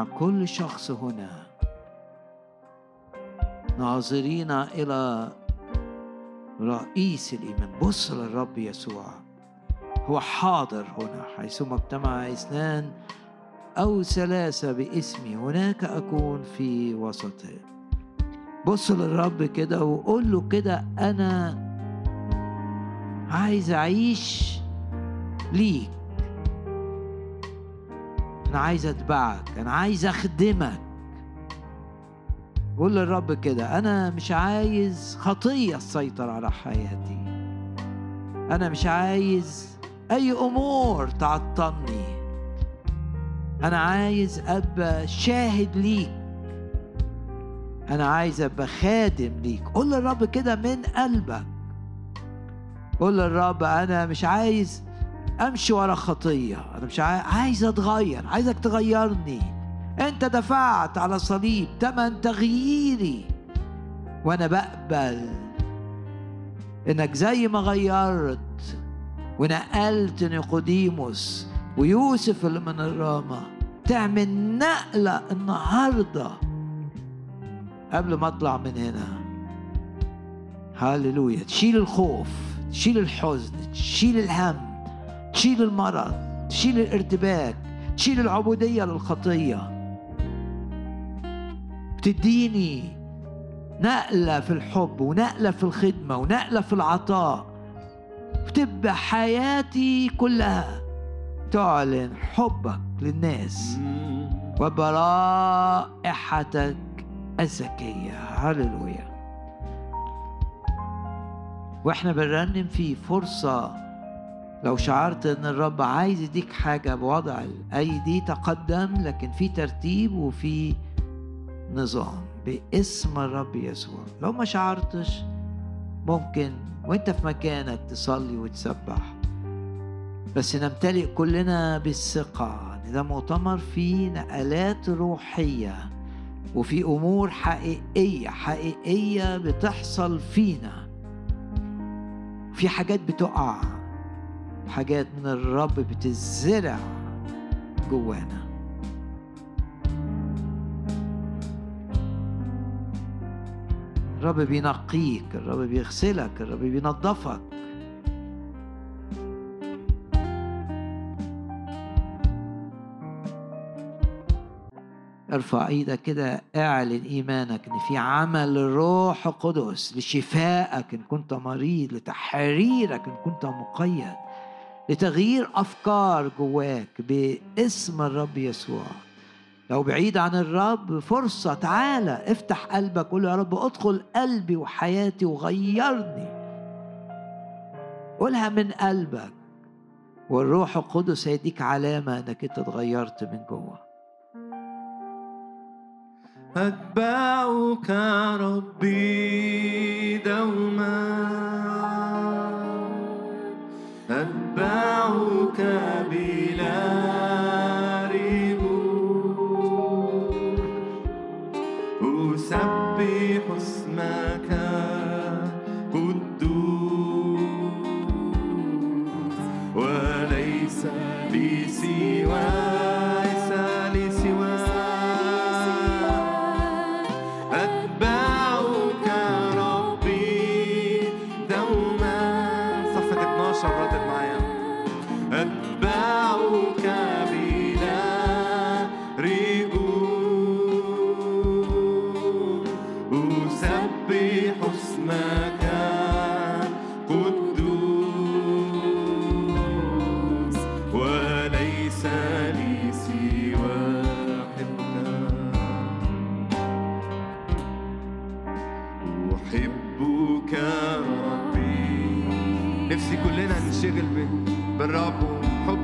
مع كل شخص هنا. ناظرين إلى رئيس الإيمان. بص للرب يسوع. هو حاضر هنا. حيثما اجتمع اثنان أو ثلاثة باسمي هناك أكون في وسطه. بص للرب كده وقول له كده أنا عايز أعيش ليك. أنا عايز أتبعك أنا عايز أخدمك. قول للرب كده أنا مش عايز خطية تسيطر على حياتي. أنا مش عايز أي أمور تعطلني. أنا عايز أبقى شاهد ليك. أنا عايز أبقى خادم ليك. قول للرب كده من قلبك. قول للرب أنا مش عايز أمشي ورا خطية. أنا مش عايز, أتغير عايزك تغيرني. أنت دفعت على صليب تمن تغييري. وأنا بقبل إنك زي ما غيرت ونقلت نيقوديموس ويوسف اللي من الرامة تعمل نقلة النهاردة قبل ما أطلع من هنا. هاللويا تشيل الخوف تشيل الحزن تشيل الهم. تشيل المرض تشيل الارتباك تشيل العبودية للخطية. بتديني نقلة في الحب ونقلة في الخدمة ونقلة في العطاء. بتبقى حياتي كلها تعلن حبك للناس وبرائحتك الزكية هللويا. وإحنا بنرنم في فرصة لو شعرت إن الرب عايز يديك حاجة بوضع الايدي تقدم لكن في ترتيب وفي نظام باسم الرب يسوع. لو ما شعرتش ممكن وأنت في مكانك تصلي وتسبح. بس نمتلئ كلنا بالثقة إن ده مؤتمر فيه نقلات روحية وفي أمور حقيقية حقيقية بتحصل فينا. في حاجات بتقع. حاجات من الرب بتزرع جوانا. الرب بينقيك الرب بيغسلك الرب بينظفك. ارفع إيدك كده اعلن ايمانك إن في عمل الروح القدس لشفائك إن كنت مريض لتحريرك إن كنت مقيد. لتغيير أفكار جواك باسم الرب يسوع. لو بعيد عن الرب فرصة تعالى افتح قلبك قول يا رب أدخل قلبي وحياتي وغيرني. قولها من قلبك. والروح القدس هيديك علامة إنك أنت اتغيرت من جوه. أتبعك ربي دوما. أتبعك بلا ريب. أسبح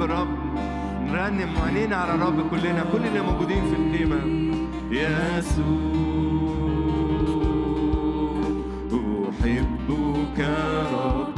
الرب نرنم عينينا على الرب كلنا كلنا موجودين في الخيمة. يسوع أحبك ربي